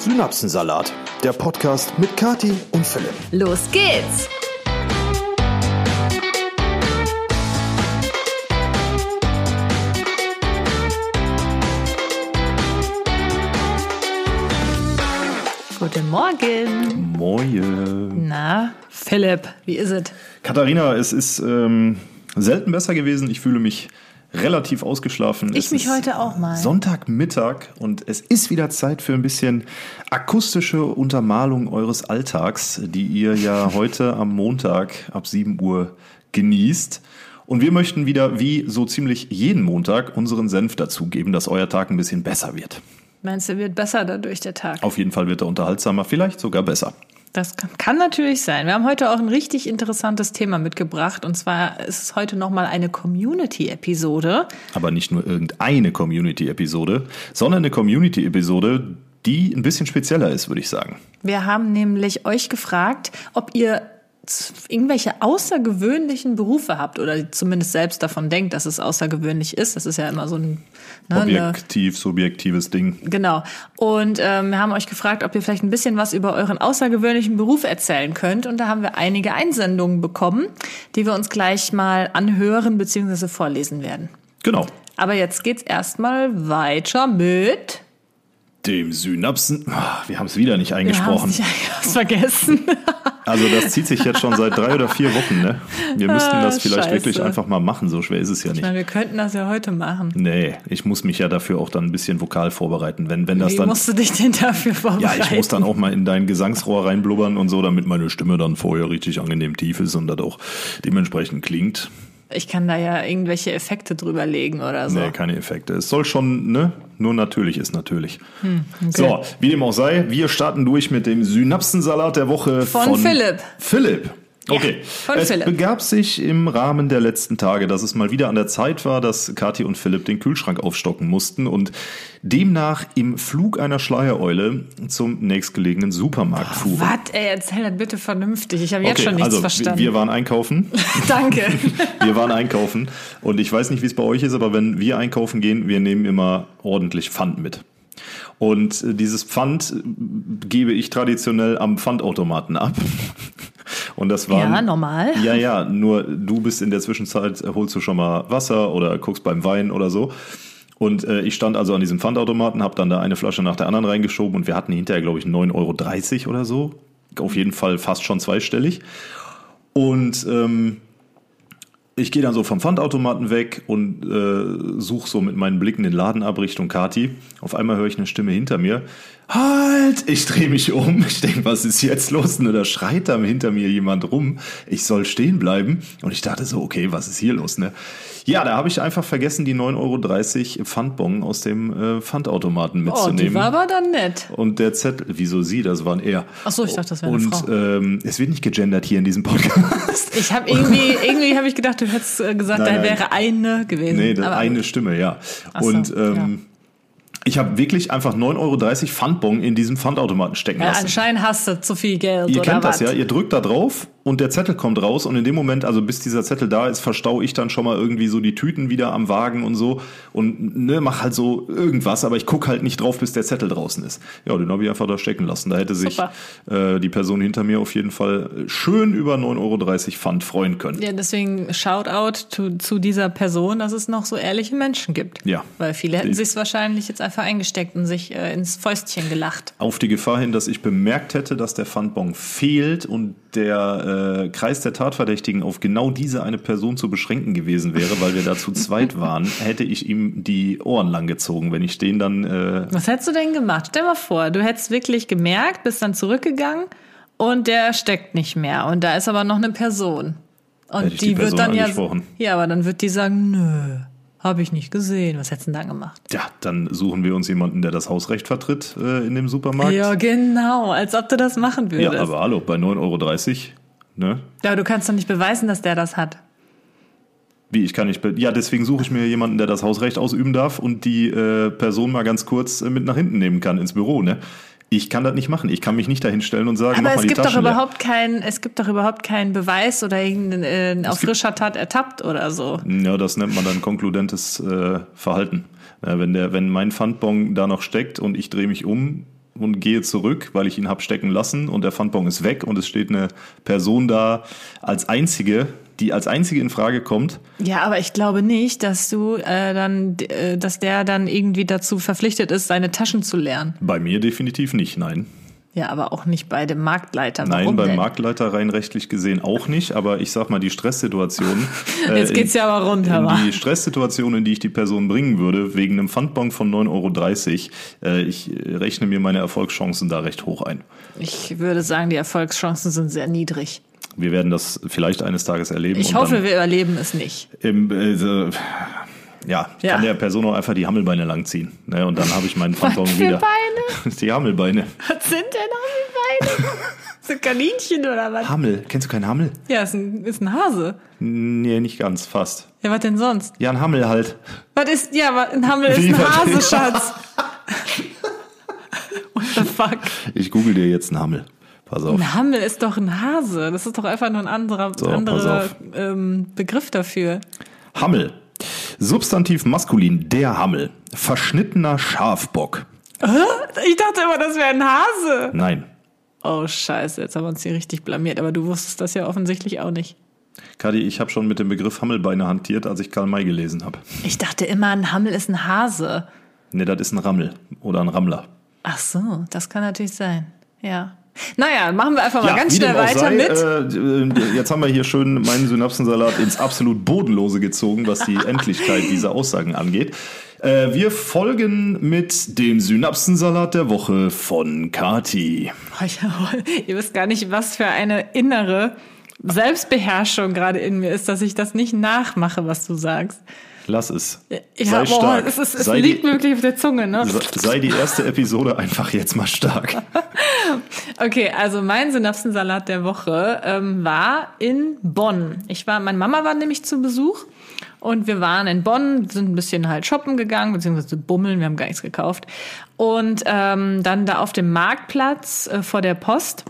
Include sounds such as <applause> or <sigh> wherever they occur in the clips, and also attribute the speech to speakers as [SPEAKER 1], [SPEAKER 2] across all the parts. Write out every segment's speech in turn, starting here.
[SPEAKER 1] Synapsensalat, der Podcast mit Kati und Philipp.
[SPEAKER 2] Los geht's! Guten Morgen.
[SPEAKER 1] Moin.
[SPEAKER 2] Na, Philipp, wie ist es?
[SPEAKER 1] Katharina, es ist ähm, selten besser gewesen. Ich fühle mich relativ ausgeschlafen.
[SPEAKER 2] Ich
[SPEAKER 1] es
[SPEAKER 2] mich
[SPEAKER 1] ist
[SPEAKER 2] heute auch mal.
[SPEAKER 1] Sonntagmittag und es ist wieder Zeit für ein bisschen akustische Untermalung eures Alltags, die ihr ja <laughs> heute am Montag ab 7 Uhr genießt. Und wir möchten wieder, wie so ziemlich jeden Montag, unseren Senf dazugeben, dass euer Tag ein bisschen besser wird.
[SPEAKER 2] Meinst du, wird besser dadurch der Tag?
[SPEAKER 1] Auf jeden Fall wird er unterhaltsamer, vielleicht sogar besser.
[SPEAKER 2] Das kann, kann natürlich sein. Wir haben heute auch ein richtig interessantes Thema mitgebracht. Und zwar ist es heute nochmal eine Community-Episode.
[SPEAKER 1] Aber nicht nur irgendeine Community-Episode, sondern eine Community-Episode, die ein bisschen spezieller ist, würde ich sagen.
[SPEAKER 2] Wir haben nämlich euch gefragt, ob ihr irgendwelche außergewöhnlichen Berufe habt oder zumindest selbst davon denkt, dass es außergewöhnlich ist. Das ist ja immer so ein ne,
[SPEAKER 1] Objektiv, subjektives Ding.
[SPEAKER 2] Genau. Und ähm, wir haben euch gefragt, ob ihr vielleicht ein bisschen was über euren außergewöhnlichen Beruf erzählen könnt. Und da haben wir einige Einsendungen bekommen, die wir uns gleich mal anhören bzw. vorlesen werden.
[SPEAKER 1] Genau.
[SPEAKER 2] Aber jetzt geht's erstmal weiter mit.
[SPEAKER 1] Dem Synapsen. Ah, Wir haben es wieder nicht
[SPEAKER 2] Wir <laughs>
[SPEAKER 1] eingesprochen.
[SPEAKER 2] nicht- ich hab's vergessen.
[SPEAKER 1] Also das zieht sich jetzt schon seit drei oder vier Wochen, ne? Wir müssten
[SPEAKER 2] Ah,
[SPEAKER 1] das vielleicht
[SPEAKER 2] scheiße.
[SPEAKER 1] wirklich einfach mal machen, so schwer ist es ja
[SPEAKER 2] Ich
[SPEAKER 1] nicht.
[SPEAKER 2] meine, wir könnten das ja heute machen.
[SPEAKER 1] Nee, ich muss mich ja dafür auch dann ein bisschen vokal vorbereiten. Wenn, wenn das
[SPEAKER 2] Wie
[SPEAKER 1] dann.
[SPEAKER 2] musst du dich denn dafür
[SPEAKER 1] Ja,
[SPEAKER 2] vorbereiten?
[SPEAKER 1] ich muss dann auch mal in dein Gesangsrohr reinblubbern und so, damit meine Stimme dann vorher richtig angenehm tief ist und das auch dementsprechend klingt.
[SPEAKER 2] Ich kann da ja irgendwelche Effekte drüber legen oder so.
[SPEAKER 1] Nee, keine Effekte. Es soll schon, ne? Nur natürlich ist natürlich.
[SPEAKER 2] Hm,
[SPEAKER 1] So, wie dem auch sei, wir starten durch mit dem Synapsensalat der Woche
[SPEAKER 2] Von Philipp.
[SPEAKER 1] Philipp. Okay.
[SPEAKER 2] von
[SPEAKER 1] es
[SPEAKER 2] Philipp.
[SPEAKER 1] begab sich im Rahmen der letzten Tage, dass es mal wieder an der Zeit war, dass Kathi und Philipp den Kühlschrank aufstocken mussten und demnach im Flug einer Schleiereule zum nächstgelegenen Supermarkt fuhren.
[SPEAKER 2] Was? Ey, erzähl das bitte vernünftig. Ich habe jetzt
[SPEAKER 1] Okay,
[SPEAKER 2] schon nichts
[SPEAKER 1] also
[SPEAKER 2] verstanden.
[SPEAKER 1] wir waren einkaufen. <laughs>
[SPEAKER 2] Danke. <laughs>
[SPEAKER 1] Wir waren einkaufen und ich weiß nicht, wie es bei euch ist, aber wenn wir einkaufen gehen, wir nehmen immer ordentlich Pfand mit. Und dieses Pfand gebe ich traditionell am Pfandautomaten ab. Und das waren
[SPEAKER 2] Ja, normal.
[SPEAKER 1] Ja, ja, nur du bist in der Zwischenzeit, äh, holst du schon mal Wasser oder guckst beim Wein oder so. Und äh, ich stand also an diesem Pfandautomaten, habe dann da eine Flasche nach der anderen reingeschoben und wir hatten hinterher, glaube ich, 9,30 Euro oder so. Auf jeden Fall fast schon zweistellig. Und ähm, ich gehe dann so vom Pfandautomaten weg und äh, suche so mit meinen Blicken den Laden ab Richtung Kati. Auf einmal höre ich eine Stimme hinter mir. Halt! Ich drehe mich um. Ich denke, was ist jetzt los? Und da schreit da hinter mir jemand rum. Ich soll stehen bleiben. Und ich dachte so, okay, was ist hier los? Ne? Ja, da habe ich einfach vergessen, die 9,30 Euro Pfandbon aus dem äh, Pfandautomaten
[SPEAKER 2] Oh,
[SPEAKER 1] mitzunehmen.
[SPEAKER 2] die war aber dann nett.
[SPEAKER 1] Und der Zettel, wieso sie, das waren er.
[SPEAKER 2] Ach so, ich dachte, das wäre eine
[SPEAKER 1] Und
[SPEAKER 2] Frau.
[SPEAKER 1] ähm, es wird nicht gegendert hier in diesem Podcast.
[SPEAKER 2] Ich habe irgendwie, irgendwie habe ich gedacht, du hättest äh, gesagt,
[SPEAKER 1] Nein,
[SPEAKER 2] da wäre eine gewesen.
[SPEAKER 1] Nee,
[SPEAKER 2] Aber-
[SPEAKER 1] eine Stimme, ja.
[SPEAKER 2] So,
[SPEAKER 1] und ähm,
[SPEAKER 2] ja.
[SPEAKER 1] Ich habe wirklich einfach 9,30 Euro Pfandbon in diesem Pfandautomaten stecken
[SPEAKER 2] Ja,
[SPEAKER 1] lassen.
[SPEAKER 2] anscheinend hast du zu viel Geld
[SPEAKER 1] Ihr kennt
[SPEAKER 2] was?
[SPEAKER 1] das ja, ihr drückt da drauf und der Zettel kommt raus und in dem Moment, also bis dieser Zettel da ist, verstau ich dann schon mal irgendwie so die Tüten wieder am Wagen und so und ne, mach halt so irgendwas, aber ich guck halt nicht drauf, bis der Zettel draußen ist. Ja, den habe ich einfach da stecken lassen. Da hätte sich äh, die Person hinter mir auf jeden Fall schön über 9,30 Euro Pfand freuen können.
[SPEAKER 2] Ja, deswegen Shoutout zu, zu dieser Person, dass es noch so ehrliche Menschen gibt.
[SPEAKER 1] Ja.
[SPEAKER 2] Weil viele hätten sich's wahrscheinlich jetzt einfach eingesteckt und sich äh, ins Fäustchen gelacht.
[SPEAKER 1] Auf die Gefahr hin, dass ich bemerkt hätte, dass der Pfandbon fehlt und der äh, Kreis der Tatverdächtigen auf genau diese eine Person zu beschränken gewesen wäre, weil wir da zu zweit waren, <laughs> hätte ich ihm die Ohren lang gezogen, wenn ich den dann. Äh,
[SPEAKER 2] Was hättest du denn gemacht? Stell mal vor, du hättest wirklich gemerkt, bist dann zurückgegangen und der steckt nicht mehr. Und da ist aber noch eine Person. Und die,
[SPEAKER 1] die Person
[SPEAKER 2] wird dann ja. Ja, aber dann wird die sagen, nö, habe ich nicht gesehen. Was hättest du denn dann gemacht?
[SPEAKER 1] ja, dann suchen wir uns jemanden, der das Hausrecht vertritt äh, in dem Supermarkt.
[SPEAKER 2] Ja, genau, als ob du das machen
[SPEAKER 1] Ja,
[SPEAKER 2] würdest.
[SPEAKER 1] aber hallo, bei 9,30 Euro, ne?
[SPEAKER 2] Ja, du kannst doch nicht beweisen, dass der das hat.
[SPEAKER 1] Wie, ich kann nicht. Ja, deswegen suche ich mir jemanden, der das Hausrecht ausüben darf und die äh, Person mal ganz kurz äh, mit nach hinten nehmen kann ins Büro, ne? Ich kann das nicht machen. Ich kann mich nicht dahinstellen und sagen,
[SPEAKER 2] Aber
[SPEAKER 1] mach
[SPEAKER 2] es
[SPEAKER 1] mal die
[SPEAKER 2] gibt doch
[SPEAKER 1] Taschen leer.
[SPEAKER 2] überhaupt keinen, es gibt doch überhaupt keinen Beweis oder irgendeinen äh, auf frischer Tat ertappt oder so.
[SPEAKER 1] Ja, das nennt man dann konkludentes äh, Verhalten. Ja, wenn, der, wenn mein Pfandbon da noch steckt und ich drehe mich um, und gehe zurück, weil ich ihn hab stecken lassen und der Pfandbon ist weg und es steht eine Person da als einzige, die als einzige in Frage kommt.
[SPEAKER 2] Ja, aber ich glaube nicht, dass du äh, dann, äh, dass der dann irgendwie dazu verpflichtet ist, seine Taschen zu leeren.
[SPEAKER 1] Bei mir definitiv nicht, nein.
[SPEAKER 2] Ja, aber auch nicht bei dem Marktleiter.
[SPEAKER 1] Nein,
[SPEAKER 2] Warum
[SPEAKER 1] beim
[SPEAKER 2] denn?
[SPEAKER 1] Marktleiter rein rechtlich gesehen auch nicht, aber ich sag mal, die Stresssituation. <laughs> äh,
[SPEAKER 2] Jetzt geht's ja aber runter,
[SPEAKER 1] in? Die Stresssituation, in die ich die Person bringen würde, wegen einem Pfandbon von 9,30 Euro, äh, ich rechne mir meine Erfolgschancen da recht hoch ein.
[SPEAKER 2] Ich würde sagen, die Erfolgschancen sind sehr niedrig.
[SPEAKER 1] Wir werden das vielleicht eines Tages erleben.
[SPEAKER 2] Ich hoffe, wir überleben es nicht.
[SPEAKER 1] im, äh, ja,
[SPEAKER 2] Ja.
[SPEAKER 1] kann der Person auch einfach die Hammelbeine langziehen. Ne, und dann habe ich meinen Pfandbon <laughs>
[SPEAKER 2] Was für
[SPEAKER 1] wieder.
[SPEAKER 2] Beine? <laughs>
[SPEAKER 1] Die Hammelbeine.
[SPEAKER 2] Was sind denn Hammelbeine? <laughs> so Kaninchen oder was?
[SPEAKER 1] Hammel. Kennst du keinen Hammel?
[SPEAKER 2] Ja, ist ein, ist ein Hase.
[SPEAKER 1] Nee, nicht ganz, fast.
[SPEAKER 2] Ja, was denn sonst?
[SPEAKER 1] Ja, ein Hammel halt.
[SPEAKER 2] Was ist, ja, ein Hammel ist
[SPEAKER 1] Wie,
[SPEAKER 2] ein
[SPEAKER 1] was?
[SPEAKER 2] Hase, Schatz. What the fuck?
[SPEAKER 1] Ich google dir jetzt einen Hammel. Pass auf.
[SPEAKER 2] Ein Hammel ist doch ein Hase. Das ist doch einfach nur ein anderer,
[SPEAKER 1] So, auf.
[SPEAKER 2] ähm, Begriff dafür.
[SPEAKER 1] Hammel. Substantiv maskulin, der Hammel. Verschnittener Schafbock.
[SPEAKER 2] Ich dachte immer, das wäre ein Hase.
[SPEAKER 1] Nein.
[SPEAKER 2] Oh, scheiße, jetzt haben wir uns hier richtig blamiert. Aber du wusstest das ja offensichtlich auch nicht.
[SPEAKER 1] Kadi, ich habe schon mit dem Begriff Hammelbeine hantiert, als ich Karl May gelesen habe.
[SPEAKER 2] Ich dachte immer, ein Hammel ist ein Hase.
[SPEAKER 1] Ne, das ist ein Rammel oder ein Rammler.
[SPEAKER 2] Ach so, das kann natürlich sein. Ja. Naja, machen wir einfach mal ganz
[SPEAKER 1] wie
[SPEAKER 2] schnell weiter
[SPEAKER 1] sei,
[SPEAKER 2] mit.
[SPEAKER 1] Äh, jetzt haben wir hier schön meinen Synapsensalat ins absolut Bodenlose gezogen, was die Endlichkeit dieser Aussagen angeht. Äh, wir folgen mit dem Synapsensalat der Woche von Kati.
[SPEAKER 2] Oh. Ihr wisst gar nicht, was für eine innere Selbstbeherrschung gerade in mir ist, dass ich das nicht nachmache, was du sagst.
[SPEAKER 1] Lass es.
[SPEAKER 2] Ja,
[SPEAKER 1] sei stark.
[SPEAKER 2] es, ist, es
[SPEAKER 1] sei,
[SPEAKER 2] liegt
[SPEAKER 1] die,
[SPEAKER 2] wirklich auf der Zunge, ne?
[SPEAKER 1] sei die erste Episode einfach jetzt mal stark. <laughs>
[SPEAKER 2] Okay, also mein Synapsensalat der Woche ähm, war in Bonn. Ich war, meine Mama war nämlich zu Besuch und wir waren in Bonn, sind ein bisschen halt shoppen gegangen, beziehungsweise bummeln, wir haben gar nichts gekauft. Und ähm, dann da auf dem Marktplatz äh, vor der Post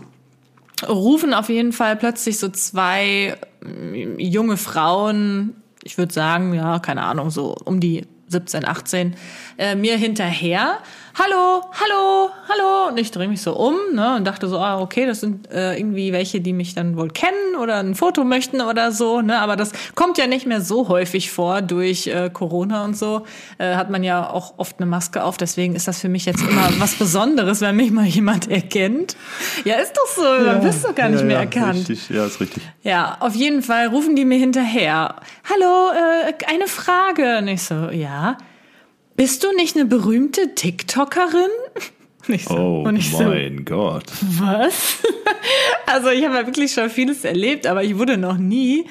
[SPEAKER 2] rufen auf jeden Fall plötzlich so zwei mm, junge Frauen, ich würde sagen, ja, keine Ahnung, so um die 17, 18, äh, mir hinterher. Hallo, hallo, hallo. Und ich drehe mich so um ne, und dachte so, ah, okay, das sind äh, irgendwie welche, die mich dann wohl kennen oder ein Foto möchten oder so. Ne? Aber das kommt ja nicht mehr so häufig vor durch äh, Corona und so. Äh, hat man ja auch oft eine Maske auf. Deswegen ist das für mich jetzt immer was Besonderes, wenn mich mal jemand erkennt. Ja, ist doch so. Dann wirst du gar nicht
[SPEAKER 1] ja,
[SPEAKER 2] mehr
[SPEAKER 1] ja,
[SPEAKER 2] erkannt.
[SPEAKER 1] Richtig, ja, ist richtig.
[SPEAKER 2] Ja, auf jeden Fall rufen die mir hinterher. Hallo, äh, eine Frage. Und ich so, ja. Bist du nicht eine berühmte TikTokerin? <laughs> So,
[SPEAKER 1] Oh
[SPEAKER 2] ich so
[SPEAKER 1] mein Gott.
[SPEAKER 2] was? <laughs> also ich habe ja wirklich schon vieles erlebt, aber ich wurde noch nie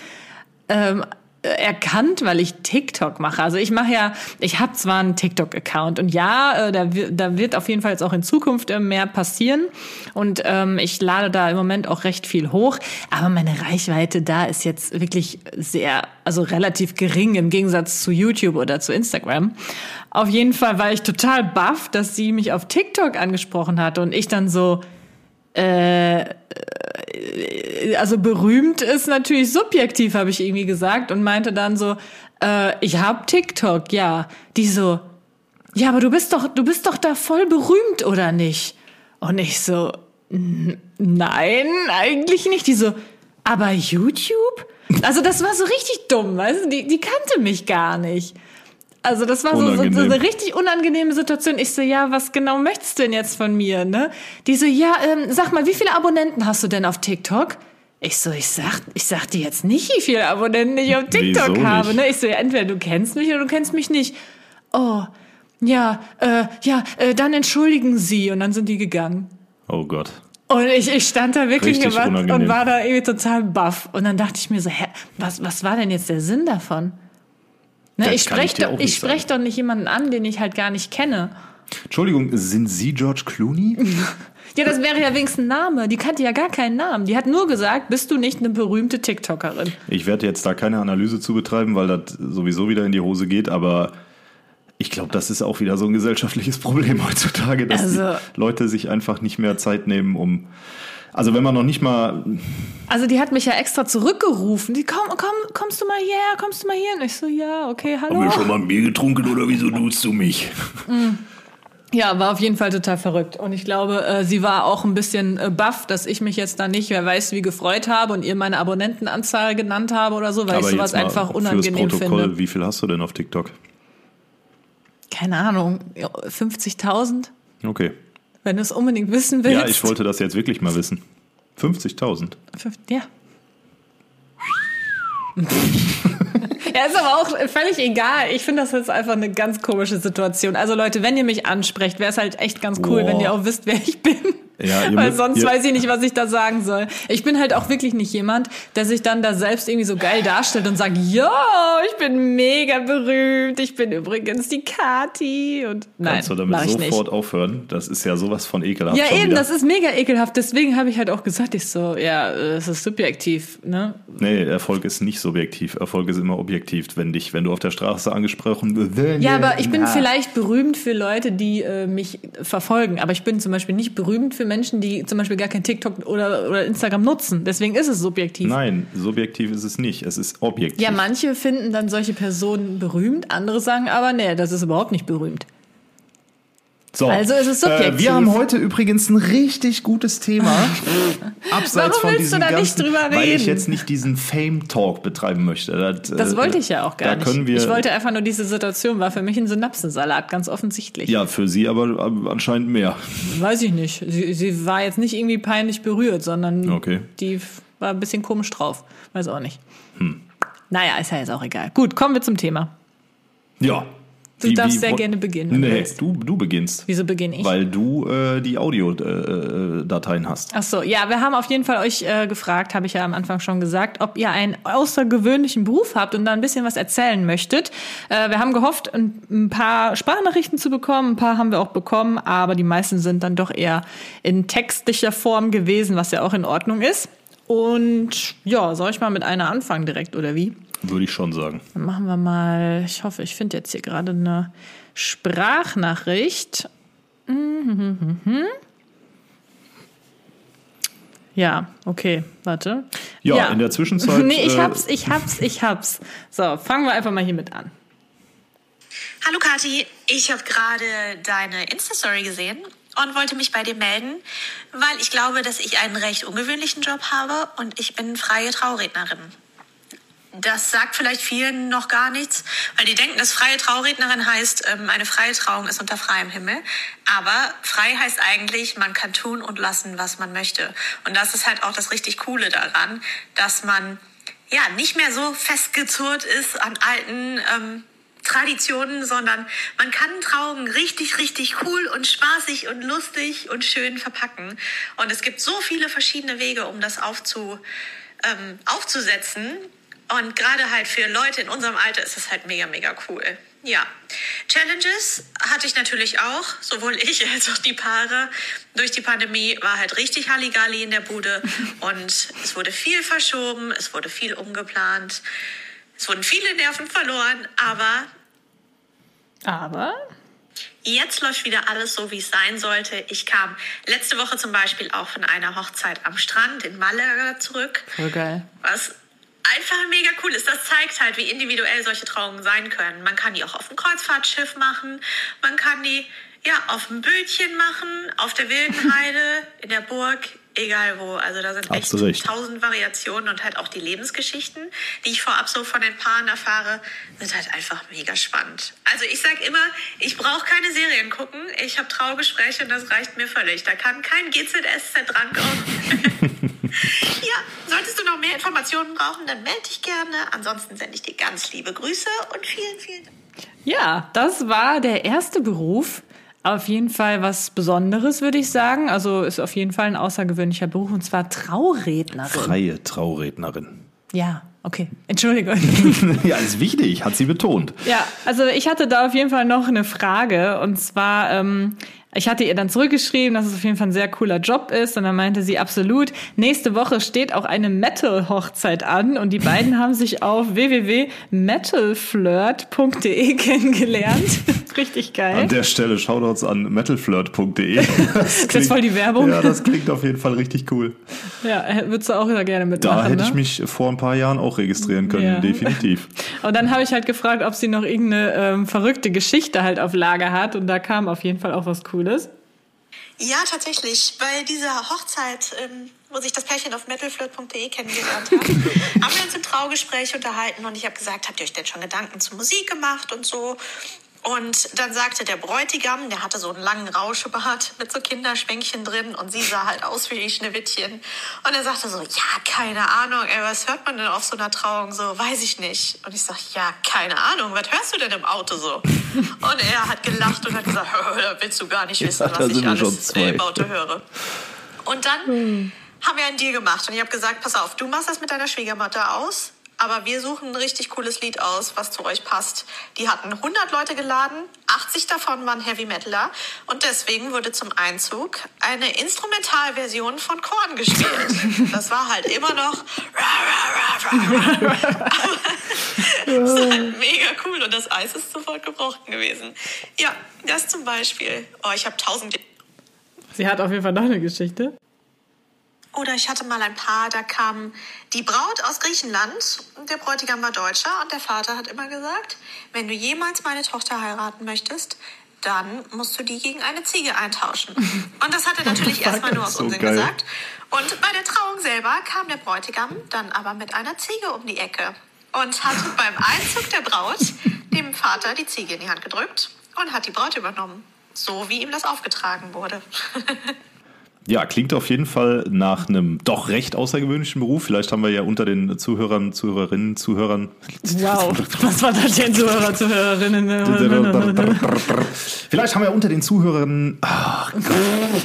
[SPEAKER 2] ähm, erkannt, weil ich TikTok mache. Also ich mache ja, ich habe zwar einen TikTok-Account und ja, äh, da, wird, da wird auf jeden Fall jetzt auch in Zukunft äh, mehr passieren und ähm, ich lade da im Moment auch recht viel hoch, aber meine Reichweite da ist jetzt wirklich sehr, also relativ gering im Gegensatz zu YouTube oder zu Instagram. Auf jeden Fall war ich total baff, dass sie mich auf TikTok angesprochen hat und ich dann so, also berühmt ist natürlich subjektiv, habe ich irgendwie gesagt und meinte dann so, äh, ich habe TikTok, ja. Die so, ja, aber du bist doch, du bist doch da voll berühmt oder nicht? Und ich so, "N- nein, eigentlich nicht. Die so, aber YouTube? Also das war so richtig dumm, weißt du? Die, die kannte mich gar nicht. Also das war so, so, so eine richtig unangenehme Situation. Ich so, ja, was genau möchtest du denn jetzt von mir, ne? Die so, ja, ähm, sag mal, wie viele Abonnenten hast du denn auf TikTok? Ich so, ich sag, ich sag dir jetzt nicht, wie viele Abonnenten ich auf TikTok
[SPEAKER 1] Wieso
[SPEAKER 2] habe,
[SPEAKER 1] nicht?
[SPEAKER 2] ne? Ich so, ja, entweder du kennst mich oder du kennst mich nicht. Oh, ja, äh, ja, äh, dann entschuldigen Sie. Und dann sind die gegangen.
[SPEAKER 1] Oh Gott.
[SPEAKER 2] Und ich, ich stand da wirklich und war da irgendwie total baff. Und dann dachte ich mir so, hä, was, was war denn jetzt der Sinn davon? Ne, ich spreche doch, ich sprech doch nicht jemanden an, den ich halt gar nicht kenne.
[SPEAKER 1] Entschuldigung, sind Sie George Clooney? <laughs>
[SPEAKER 2] Ja, das wäre ja wenigstens ein Name. Die kannte ja gar keinen Namen. Die hat nur gesagt, bist du nicht eine berühmte TikTokerin?
[SPEAKER 1] Ich werde jetzt da keine Analyse zu betreiben, weil das sowieso wieder in die Hose geht, aber ich glaube, das ist auch wieder so ein gesellschaftliches Problem heutzutage, dass
[SPEAKER 2] Also-
[SPEAKER 1] die Leute sich einfach nicht mehr Zeit nehmen, um. Also wenn man noch nicht mal.
[SPEAKER 2] Also die hat mich ja extra zurückgerufen. Die komm, komm, kommst du mal hierher, kommst du mal hier? Und ich so, ja, okay, hallo.
[SPEAKER 1] mal ein Bier getrunken oder wieso duzt du mich?
[SPEAKER 2] Ja, war auf jeden Fall total verrückt. Und ich glaube, äh, sie war auch ein bisschen äh, baff, dass ich mich jetzt da nicht, wer weiß, wie gefreut habe und ihr meine Abonnentenanzahl genannt habe oder so, weil
[SPEAKER 1] Aber
[SPEAKER 2] ich sowas einfach unangenehm
[SPEAKER 1] fürs Protokoll,
[SPEAKER 2] finde.
[SPEAKER 1] wie viel hast du denn auf TikTok?
[SPEAKER 2] Keine Ahnung, ja, 50.000?
[SPEAKER 1] Okay.
[SPEAKER 2] Wenn du es unbedingt wissen willst.
[SPEAKER 1] Ja, ich wollte das jetzt wirklich mal wissen. 50.000.
[SPEAKER 2] Fünf- Ja. <laughs> ja, ist aber auch völlig egal. Ich finde das jetzt einfach eine ganz komische Situation. Also Leute, wenn ihr mich ansprecht, wäre es halt echt ganz cool,
[SPEAKER 1] Boah.
[SPEAKER 2] wenn ihr auch wisst, wer ich bin.
[SPEAKER 1] Ja,
[SPEAKER 2] Weil
[SPEAKER 1] müsst-
[SPEAKER 2] sonst
[SPEAKER 1] ihr-
[SPEAKER 2] weiß ich nicht, was ich da sagen soll. Ich bin halt auch wirklich nicht jemand, der sich dann da selbst irgendwie so geil darstellt und sagt, ja, ich bin mega berühmt, ich bin übrigens die Kati und nein,
[SPEAKER 1] Kannst du damit sofort
[SPEAKER 2] nicht.
[SPEAKER 1] aufhören? Das ist ja sowas von ekelhaft.
[SPEAKER 2] Ja, eben,
[SPEAKER 1] wieder.
[SPEAKER 2] das ist mega ekelhaft. Deswegen habe ich halt auch gesagt, ich so, ja, es ist subjektiv, ne?
[SPEAKER 1] Nee, Erfolg ist nicht subjektiv. Erfolg ist immer objektiv. Wenn dich, wenn du auf der Straße angesprochen wirst.
[SPEAKER 2] Ja, aber ich bin
[SPEAKER 1] Ja.
[SPEAKER 2] vielleicht berühmt für Leute, die äh, mich verfolgen. Aber ich bin zum Beispiel nicht berühmt für Menschen, die zum Beispiel gar kein TikTok oder, oder Instagram nutzen. Deswegen ist es subjektiv.
[SPEAKER 1] Nein, subjektiv ist es nicht. Es ist objektiv.
[SPEAKER 2] Ja, manche finden dann solche Personen berühmt, andere sagen aber, nee, das ist überhaupt nicht berühmt.
[SPEAKER 1] So.
[SPEAKER 2] Also ist es subjektiv.
[SPEAKER 1] Äh, wir haben heute übrigens ein richtig gutes Thema. <laughs> Abseits
[SPEAKER 2] Warum
[SPEAKER 1] von
[SPEAKER 2] willst du
[SPEAKER 1] diesem
[SPEAKER 2] da nicht drüber
[SPEAKER 1] Weil ich
[SPEAKER 2] reden?
[SPEAKER 1] jetzt nicht diesen Fame-Talk betreiben möchte. Das,
[SPEAKER 2] Das
[SPEAKER 1] äh,
[SPEAKER 2] wollte ich ja auch gar nicht.
[SPEAKER 1] Wir,
[SPEAKER 2] ich wollte einfach nur diese Situation, war für mich ein Synapsensalat, ganz offensichtlich.
[SPEAKER 1] ja, für sie aber äh, anscheinend mehr.
[SPEAKER 2] Weiß ich nicht. Sie, sie war jetzt nicht irgendwie peinlich berührt, sondern
[SPEAKER 1] Okay.
[SPEAKER 2] die war ein bisschen komisch drauf. Weiß auch nicht. Naja, ist ja jetzt auch egal. Gut, kommen wir zum Thema.
[SPEAKER 1] Ja.
[SPEAKER 2] Du darfst sehr
[SPEAKER 1] wo-
[SPEAKER 2] gerne beginnen,
[SPEAKER 1] Nee, du, du beginnst.
[SPEAKER 2] Wieso beginne ich?
[SPEAKER 1] Weil du äh, die Audiodateien hast.
[SPEAKER 2] Ach so, ja, wir haben auf jeden Fall euch äh, gefragt, habe ich ja am Anfang schon gesagt, ob ihr einen außergewöhnlichen Beruf habt und da ein bisschen was erzählen möchtet. Äh, wir haben gehofft, ein, ein paar Sprachnachrichten zu bekommen, ein paar haben wir auch bekommen, aber die meisten sind dann doch eher in textlicher Form gewesen, was ja auch in Ordnung ist. Und ja, soll ich mal mit einer anfangen direkt oder wie?
[SPEAKER 1] Würde ich schon sagen.
[SPEAKER 2] Dann machen wir mal, ich hoffe, ich finde jetzt hier gerade eine Sprachnachricht. Mhm. Ja, okay, warte.
[SPEAKER 1] Ja, in der Zwischenzeit, <laughs>
[SPEAKER 2] Nee, ich
[SPEAKER 1] äh,
[SPEAKER 2] hab's, ich hab's, ich hab's. So, fangen wir einfach mal hiermit an.
[SPEAKER 3] Hallo Kathi, ich habe gerade deine Insta-Story gesehen und wollte mich bei dir melden, weil ich glaube, dass ich einen recht ungewöhnlichen Job habe und ich bin freie Traurednerin. Das sagt vielleicht vielen noch gar nichts, weil die denken, dass freie Traurednerin heißt, ähm, eine freie Trauung ist unter freiem Himmel. Aber frei heißt eigentlich, man kann tun und lassen, was man möchte. Und das ist halt auch das richtig Coole daran, dass man ja nicht mehr so festgezurrt ist an alten ähm, Traditionen, sondern man kann Trauungen richtig, richtig cool und spaßig und lustig und schön verpacken. Und es gibt so viele verschiedene Wege, um das aufzu, ähm, aufzusetzen. Und gerade halt für Leute in unserem Alter ist es halt mega, mega cool. Ja, Challenges hatte ich natürlich auch, sowohl ich <laughs> als auch die Paare. Durch die Pandemie war halt richtig Halligalli in der Bude <laughs> und es wurde viel verschoben, es wurde viel umgeplant. Es wurden viele Nerven verloren, aber
[SPEAKER 2] Aber
[SPEAKER 3] jetzt läuft wieder alles so, wie es sein sollte. Ich kam letzte Woche zum Beispiel auch von einer Hochzeit am Strand in Malaga zurück,
[SPEAKER 2] voll geil.
[SPEAKER 3] was einfach mega cool ist. Das zeigt halt, wie individuell solche Trauungen sein können. Man kann die auch auf dem Kreuzfahrtschiff machen, man kann die ja auf dem Bötchen machen, auf der wilden <laughs> Heide, in der Burg, egal wo. Also da sind
[SPEAKER 1] Hast
[SPEAKER 3] echt tausend Variationen und halt auch die Lebensgeschichten, die ich vorab so von den Paaren erfahre, sind halt einfach mega spannend. Also ich sag immer, ich brauche keine Serien gucken, ich habe Traugespräche und das reicht mir völlig. Da kann kein GZSZ drankommen. <laughs> <laughs> ja, solltest du noch mehr Informationen brauchen, dann melde dich gerne. Ansonsten sende ich dir ganz liebe Grüße und vielen, vielen Dank.
[SPEAKER 2] Ja, das war der erste Beruf. Auf jeden Fall was Besonderes, würde ich sagen. Also ist auf jeden Fall ein außergewöhnlicher Beruf und zwar Traurednerin.
[SPEAKER 1] Freie Traurednerin.
[SPEAKER 2] Ja, okay. Entschuldigung. <laughs>
[SPEAKER 1] ja, ist wichtig, hat sie betont.
[SPEAKER 2] Ja, also ich hatte da auf jeden Fall noch eine Frage und zwar, ähm, ich hatte ihr dann zurückgeschrieben, dass es auf jeden Fall ein sehr cooler Job ist. Und dann meinte sie absolut, nächste Woche steht auch eine Metal-Hochzeit an. Und die beiden haben sich auf www.metalflirt.de <laughs> kennengelernt. <laughs> Richtig geil.
[SPEAKER 1] An der Stelle Shoutouts an metalflirt.de.
[SPEAKER 2] Das, <laughs> das ist voll die Werbung.
[SPEAKER 1] Ja, das klingt auf jeden Fall richtig cool.
[SPEAKER 2] Ja, würdest du auch gerne mitmachen.
[SPEAKER 1] Da hätte
[SPEAKER 2] ne?
[SPEAKER 1] ich mich vor ein paar Jahren auch registrieren können,
[SPEAKER 2] Ja.
[SPEAKER 1] definitiv.
[SPEAKER 2] Und dann habe ich halt gefragt, ob sie noch irgendeine ähm, verrückte Geschichte halt auf Lager hat. Und da kam auf jeden Fall auch was Cooles.
[SPEAKER 3] Ja, tatsächlich. Bei dieser Hochzeit, ähm, wo sich das Pärchen auf metalflirt.de kennengelernt hat, <laughs> haben wir uns im Traugespräch unterhalten und ich habe gesagt, habt ihr euch denn schon Gedanken zur Musik gemacht und so? Und dann sagte der Bräutigam, der hatte so einen langen Rauschebart mit so Kinderschwänkchen drin und sie sah halt aus wie Schneewittchen. Und er sagte so, ja, keine Ahnung, ey, was hört man denn auf so einer Trauung so? Weiß ich nicht. Und ich sag, ja, keine Ahnung, was hörst du denn im Auto so? <laughs> Und er hat gelacht und hat gesagt, <laughs> willst du gar nicht wissen,
[SPEAKER 1] Ja,
[SPEAKER 3] was ich alles im Auto höre. Und dann haben wir einen Deal gemacht und ich habe gesagt, pass auf, du machst das mit deiner Schwiegermutter aus, aber wir suchen ein richtig cooles Lied aus, was zu euch passt. Die hatten 100 Leute geladen, 80 davon waren Heavy Metaler und deswegen wurde zum Einzug eine Instrumentalversion von Korn gespielt. <laughs> Das war halt immer noch <laughs> das ist halt mega cool und das Eis ist sofort gebrochen gewesen. Ja, das zum Beispiel. Oh, ich habe tausend
[SPEAKER 2] Sie hat auf jeden Fall noch eine Geschichte.
[SPEAKER 3] Oder ich hatte mal ein Paar, da kam die Braut aus Griechenland und der Bräutigam war Deutscher und der Vater hat immer gesagt, wenn du jemals meine Tochter heiraten möchtest, dann musst du die gegen eine Ziege eintauschen. <laughs> Und das hat er natürlich erstmal nur aus
[SPEAKER 1] So
[SPEAKER 3] Unsinn
[SPEAKER 1] geil.
[SPEAKER 3] gesagt. Und bei der Trauung selber kam der Bräutigam dann aber mit einer Ziege um die Ecke und hat <laughs> beim Einzug der Braut dem Vater die Ziege in die Hand gedrückt und hat die Braut übernommen. So wie ihm das aufgetragen wurde. <laughs>
[SPEAKER 1] Ja, klingt auf jeden Fall nach einem doch recht außergewöhnlichen Beruf. Vielleicht haben wir ja unter den Zuhörern, Zuhörerinnen, Zuhörern.
[SPEAKER 2] Wow. <laughs> Was war das denn, Zuhörer, Zuhörerinnen? <laughs>
[SPEAKER 1] Vielleicht haben wir unter den Zuhörern. Ach Gott,